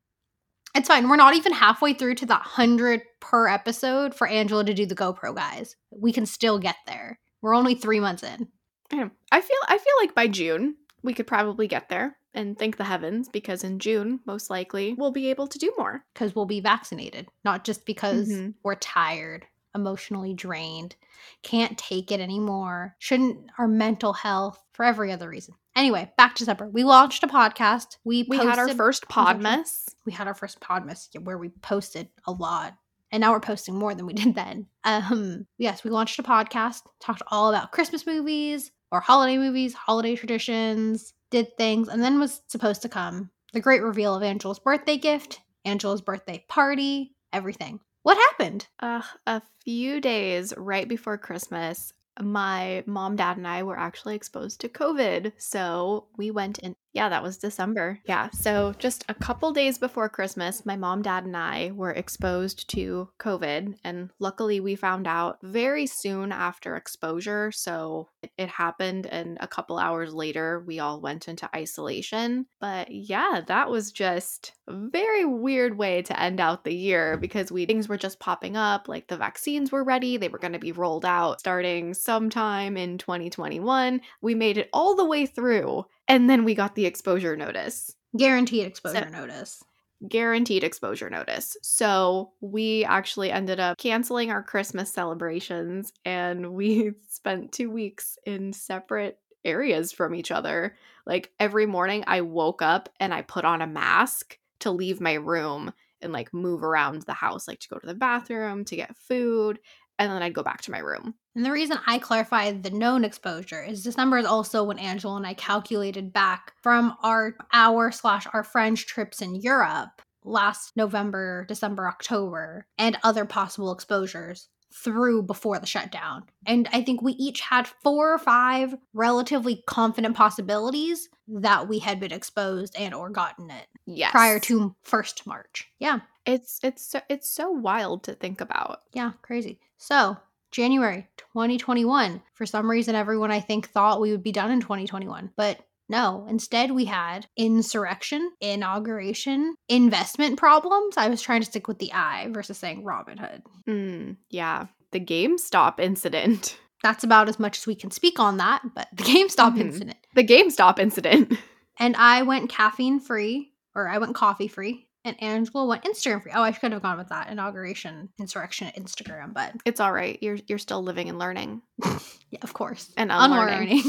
Speaker 1: It's fine. We're not even halfway through to that 100 per episode for Angela to do the GoPro guys. We can still get there. We're only three months in.
Speaker 2: I I feel I feel like by June we could probably get there and thank the heavens because in June most likely we'll be able to do more.
Speaker 1: because we'll be vaccinated, not just because
Speaker 2: Mhm.
Speaker 1: we're tired, emotionally drained, can't take it anymore, shouldn't our mental health for every other reason. Anyway, back to supper. We launched a podcast. We
Speaker 2: We had our first podmas.
Speaker 1: we had our first podmas where we posted a lot. And now we're posting more than we did then. Um, yes, we launched a podcast, talked all about Christmas movies or holiday movies, holiday traditions, did things, and then was supposed to come the great reveal of Angela's birthday gift, Angela's birthday party, everything. What happened?
Speaker 2: Uh, a few days right before Christmas, my mom, dad, and I were actually exposed to COVID. So we went in. Yeah, that was December. Yeah. So just a couple days before Christmas, my mom, dad, and I were exposed to COVID. And luckily, we found out very soon after exposure. So it, it happened. And a couple hours later, we all went into isolation. But yeah, that was just a very weird way to end out the year because we things were just popping up. Like the vaccines were ready, they were going to be rolled out starting sometime in 2021. We made it all the way through. And then we got the exposure notice
Speaker 1: Guaranteed exposure
Speaker 2: So-
Speaker 1: notice.
Speaker 2: guaranteed exposure notice. So we actually ended up canceling our Christmas celebrations and we spent two weeks in separate areas from each other. Like every morning, I woke up and I put on a mask to leave my room and like move around the house, like to go to the bathroom, to get food, and then I'd go back to my room.
Speaker 1: And the reason I clarified the known exposure is this number is also when Angela and I calculated back from our our slash our French trips in Europe last November, December, October, and other possible exposures through before the shutdown. And I think we each had four or five relatively confident possibilities that we had been exposed and or gotten it
Speaker 2: Yes.
Speaker 1: prior to 1st March. Yeah.
Speaker 2: it's it's so, it's so wild to think about.
Speaker 1: Yeah, crazy. So, January 2021. For some reason, everyone I think thought we would be done in 2021, but no. Instead, we had insurrection, inauguration, investment problems. I was trying to stick with the I versus saying Robinhood.
Speaker 2: Mm, yeah, the GameStop incident.
Speaker 1: That's about as much as we can speak on that, but the GameStop
Speaker 2: Mhm.
Speaker 1: incident.
Speaker 2: The GameStop incident.
Speaker 1: And I went caffeine free, or I went coffee free, and Angela went Instagram free. Oh, I could have gone with that inauguration, insurrection, Instagram, but
Speaker 2: It's all right. You're you're still living and learning.
Speaker 1: yeah, of course.
Speaker 2: And unlearning.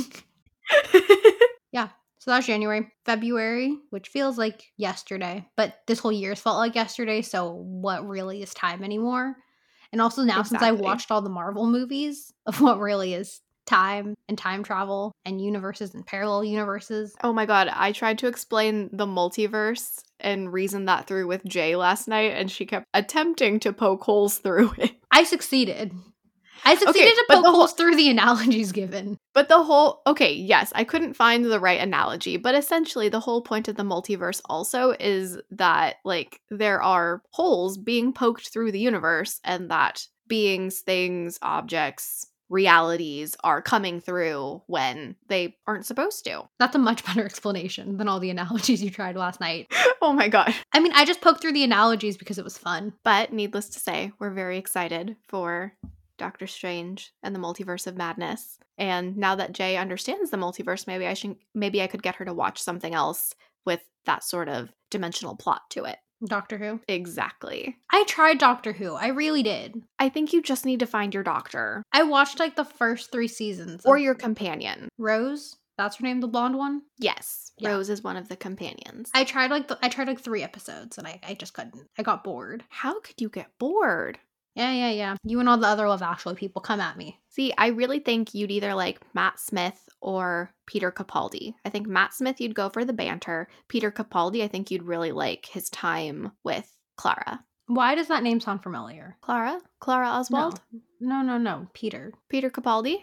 Speaker 1: Yeah. So that's January. February, which feels like yesterday, but this whole year's felt like yesterday. So what really is time anymore? And also now, since I watched all the Marvel movies of what really is time and time travel and universes and parallel universes.
Speaker 2: oh my god, I tried to explain the multiverse and reason that through with Jay last night, and she kept attempting to poke holes through it.
Speaker 1: I succeeded. I succeeded to poke
Speaker 2: whole-
Speaker 1: holes through the analogies given.
Speaker 2: But the whole okay, yes, I couldn't find the right analogy, but essentially the whole point of the multiverse also is that like there are holes being poked through the universe and that beings, things, objects, realities are coming through when they aren't supposed to.
Speaker 1: That's a much better explanation than all the analogies you tried last night.
Speaker 2: oh my god.
Speaker 1: I mean, I just poked through the analogies because it was fun.
Speaker 2: But needless to say, we're very excited for Doctor Strange and the Multiverse of Madness. And now that Jay understands the multiverse, maybe I should maybe I could get her to watch something else with that sort of dimensional plot to it.
Speaker 1: Doctor Who.
Speaker 2: Exactly.
Speaker 1: I tried Doctor Who. I really did.
Speaker 2: I think you just need to find your doctor
Speaker 1: I watched like the first three seasons.
Speaker 2: or your companion.
Speaker 1: Rose. That's her name, the blonde one.
Speaker 2: Yes,
Speaker 1: Yeah.
Speaker 2: Rose is one of the companions.
Speaker 1: I tried like the, I tried like three episodes and I, I just couldn't. I got bored.
Speaker 2: How could you get bored?
Speaker 1: Yeah, yeah, yeah. You and all the other Love Actually people come at me.
Speaker 2: See, I really think you'd either like Matt Smith or Peter Capaldi. I think Matt Smith you'd go for the banter. Peter Capaldi, I think you'd really like his time with Clara.
Speaker 1: Why does that name sound familiar?
Speaker 2: Clara? Clara Oswald?
Speaker 1: No, no, no. Peter.
Speaker 2: Peter Capaldi?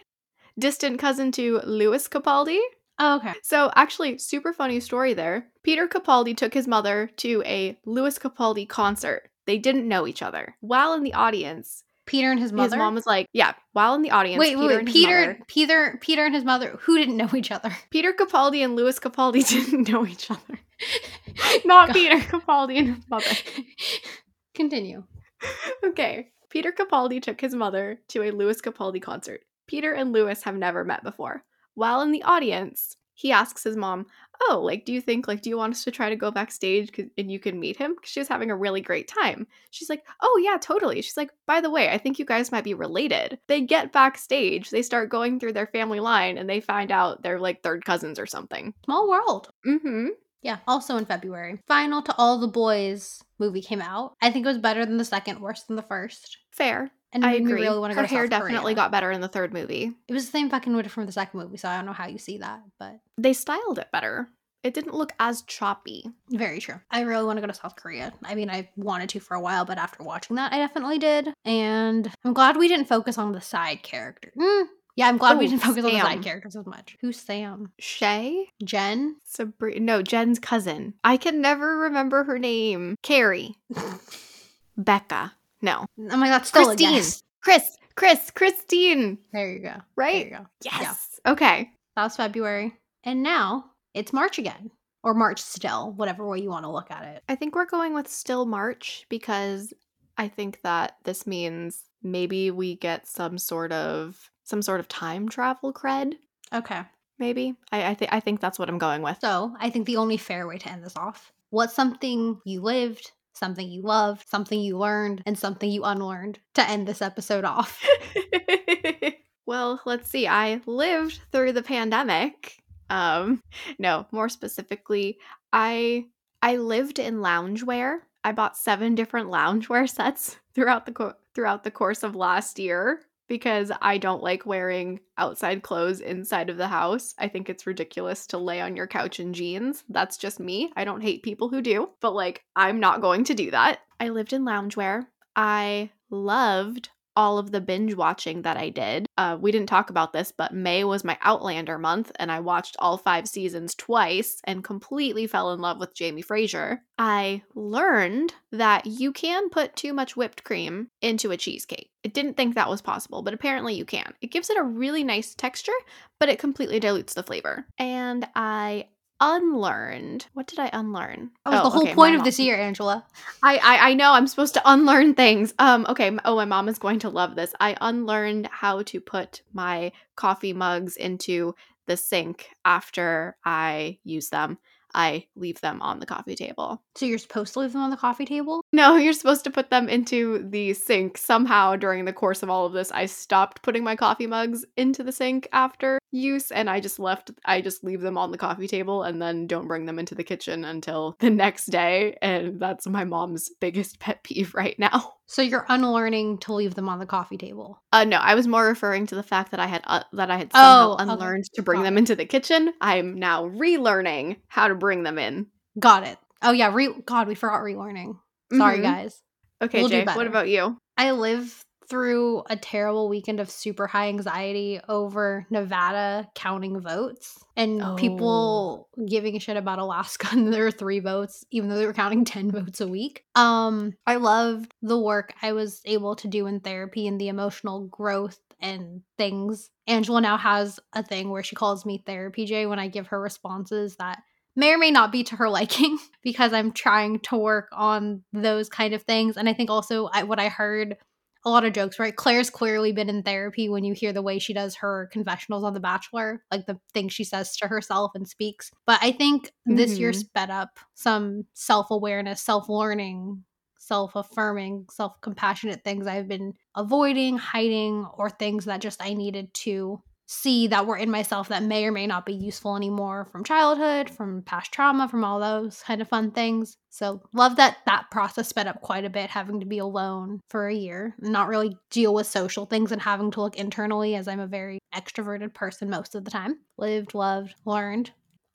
Speaker 2: Distant cousin to Lewis Capaldi?
Speaker 1: Oh, okay.
Speaker 2: So, actually, super funny story there. Peter Capaldi took his mother to a Lewis Capaldi concert. They didn't know each other. While in the audience,
Speaker 1: Peter and his mother.
Speaker 2: his mom was like, Yeah, while in the audience,
Speaker 1: wait, wait,
Speaker 2: Peter
Speaker 1: wait.
Speaker 2: and his
Speaker 1: Peter,
Speaker 2: mother-
Speaker 1: Peter, Peter, and his mother. Who didn't know each other?
Speaker 2: Peter Capaldi and Lewis Capaldi didn't know each other. Not
Speaker 1: God.
Speaker 2: Peter Capaldi and his mother.
Speaker 1: Continue.
Speaker 2: Okay. Peter Capaldi took his mother to a Lewis Capaldi concert. Peter and Lewis have never met before. While in the audience, he asks his mom, "Oh, like, do you think like, do you want us to try to go backstage and you can meet him?" Because she was having a really great time. She's like, "Oh yeah, totally." She's like, "By the way, I think you guys might be related." They get backstage, they start going through their family line, and they find out they're like third cousins or something.
Speaker 1: Small world.
Speaker 2: Mm-hmm.
Speaker 1: Yeah, also in February. Final to All the Boys movie came out. I think it was better than the second, worse than the first.
Speaker 2: Fair.
Speaker 1: And
Speaker 2: I agree.
Speaker 1: really want to go
Speaker 2: Her hair definitely
Speaker 1: Korea.
Speaker 2: got better in the third movie.
Speaker 1: It was the same fucking Winter from the second movie, so I don't know how you see that, but
Speaker 2: They styled it better. It didn't look as choppy.
Speaker 1: very true. I really want to go to South Korea. I mean, I wanted to for a while, but after watching that, I definitely did. And I'm glad we didn't focus on the side character. Mm, yeah, I'm glad we
Speaker 2: Oh,
Speaker 1: didn't focus on the side characters as much. Who's Sam?
Speaker 2: Shay?
Speaker 1: Jen?
Speaker 2: Sabrina. No, Jen's cousin. I can never remember her name. Carrie. Becca. No.
Speaker 1: Oh my god, still
Speaker 2: Christine. Chris. Chris. Christine.
Speaker 1: There you go.
Speaker 2: Right?
Speaker 1: There you go.
Speaker 2: Yes. Okay.
Speaker 1: That was February. And now it's March again. Or March still, whatever way you want to look at it.
Speaker 2: I think we're going with still March because I think that this means maybe we get some sort of some sort of time travel cred.
Speaker 1: Okay.
Speaker 2: Maybe I I think I think that's what I'm going with.
Speaker 1: So I think the only fair way to end this off what's something you lived, something you loved, something you learned, and something you unlearned to end this episode off?
Speaker 2: well, let's see. I lived through the pandemic. Um, no, more specifically, I I lived in loungewear. I bought seven different loungewear sets throughout the co- throughout the course of last year because I don't like wearing outside clothes inside of the house. I think it's ridiculous to lay on your couch in jeans. That's just me. I don't hate people who do, but like I'm not going to do that. I lived in loungewear. I loved all of the binge watching that I did. Uh, we didn't talk about this, but May was my Outlander month, and I watched all five seasons twice and completely fell in love with Jamie Fraser. I learned that you can put too much whipped cream into a cheesecake. I didn't think that was possible, but apparently you can. It gives it a really nice texture, but it completely dilutes the flavor. And I unlearned. What did I unlearn?
Speaker 1: That was
Speaker 2: Oh,
Speaker 1: the whole
Speaker 2: okay,
Speaker 1: point of this year, Angela.
Speaker 2: I, I I know I'm supposed to unlearn things. Um okay, oh my mom is going to love this. I unlearned how to put my coffee mugs into the sink after I use them. I leave them on the coffee table.
Speaker 1: So you're supposed to leave them on the coffee table?
Speaker 2: No, you're supposed to put them into the sink. Somehow during the course of all of this, I stopped putting my coffee mugs into the sink after use and I just left I just leave them on the coffee table and then don't bring them into the kitchen until the next day and that's my mom's biggest pet peeve right now.
Speaker 1: So you're unlearning to leave them on the coffee table.
Speaker 2: Uh no, I was more referring to the fact that I had uh, that I had
Speaker 1: Oh,
Speaker 2: somehow
Speaker 1: okay.
Speaker 2: unlearned to bring
Speaker 1: Got
Speaker 2: them
Speaker 1: it.
Speaker 2: into the kitchen. I'm now relearning how to bring them in.
Speaker 1: Got it. Oh yeah, re- God, we forgot relearning. Sorry,
Speaker 2: Mhm.
Speaker 1: guys.
Speaker 2: Okay,
Speaker 1: We'll
Speaker 2: Jay, what about you?
Speaker 1: I lived through a terrible weekend of super high anxiety over Nevada counting votes and
Speaker 2: Oh.
Speaker 1: people giving a shit about Alaska and there were three votes, even though they were counting 10 votes a week. Um, I loved the work I was able to do in therapy and the emotional growth and things. Angela now has a thing where she calls me therapy J when I give her responses that may or may not be to her liking because I'm trying to work on those kind of things. And I think also I, what I heard a lot of jokes, right? Claire's clearly been in therapy when you hear the way she does her confessionals on The Bachelor, like the things she says to herself and speaks. But I think this year
Speaker 2: Mhm.
Speaker 1: sped up some self awareness, self learning, self affirming, self compassionate things I've been avoiding, hiding, or things that just I needed to see that were in myself that may or may not be useful anymore from childhood, from past trauma, from all those kind of fun things. So, love that that process sped up quite a bit, having to be alone for a year, not really deal with social things and having to look internally as I'm a very extroverted person most of the time. Lived, loved, learned.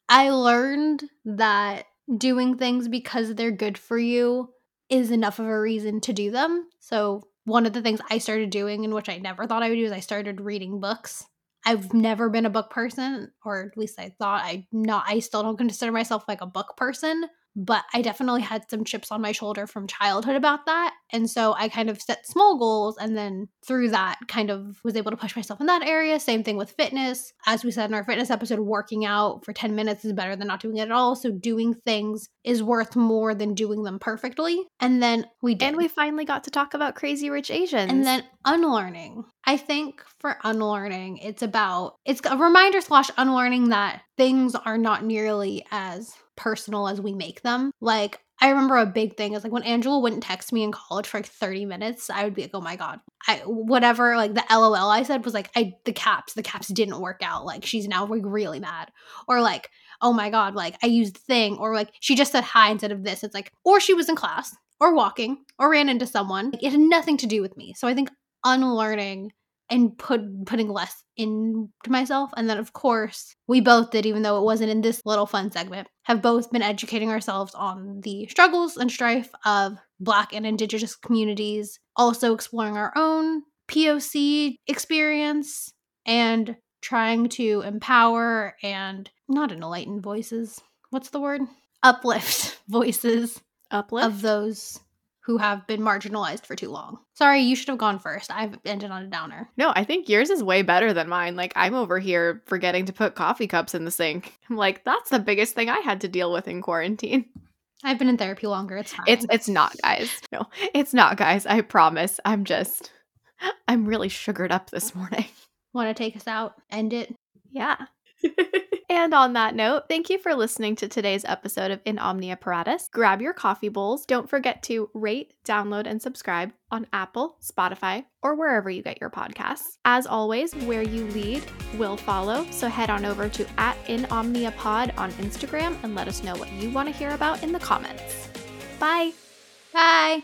Speaker 1: I learned that doing things because they're good for you is enough of a reason to do them. So, one of the things I started doing, and which I never thought I would do, is I started reading books. I've never been a book person, or at least I thought I not. I still don't consider myself like a book person, but I definitely had some chips on my shoulder from childhood about that, and so I kind of set small goals, and then through that, kind of was able to push myself in that area. Same thing with fitness, as we said in our fitness episode, working out for ten minutes is better than not doing it at all. So doing things is worth more than doing them perfectly, and then we did.
Speaker 2: And we finally got to talk about Crazy Rich Asians.
Speaker 1: And then unlearning. I think for unlearning, it's about it's a reminder slash unlearning that things are not nearly as personal as we make them. Like I remember a big thing is like when Angela wouldn't text me in college for like 30 minutes, I would be like, oh my God. I whatever like the LOL I said was like I the caps, the caps didn't work out. Like she's now like really mad. Or like, oh my God, like I used the thing, or like she just said hi instead of this. It's like, or she was in class or walking or ran into someone. It had nothing to do with me. So I think unlearning and put putting less into myself and then of course we both did even though it wasn't in this little fun segment have both been educating ourselves on the struggles and strife of black and indigenous communities also exploring our own poc experience and trying to empower and not enlighten voices what's the word uplift voices
Speaker 2: Uplift.
Speaker 1: of those who have been marginalized for too long. Sorry, you should have gone first. I've ended on a downer.
Speaker 2: no, I think yours is way better than mine. Like I'm over here forgetting to put coffee cups in the sink. I'm like, that's the biggest thing I had to deal with in quarantine.
Speaker 1: I've been in therapy longer. It's fine.
Speaker 2: It's it's not, guys. No, it's not, guys. I promise. I'm just I'm really sugared up this morning.
Speaker 1: Want to take us out? End it.
Speaker 2: Yeah. And on that note, thank you for listening to today's episode of In Omnia Paratus. Grab your coffee bowls. Don't forget to rate, download, and subscribe on Apple, Spotify, or wherever you get your podcasts. As always, where you lead will follow. So head on over to at In Omnia Pod on Instagram and let us know what you want to hear about in the comments. Bye.
Speaker 1: Bye.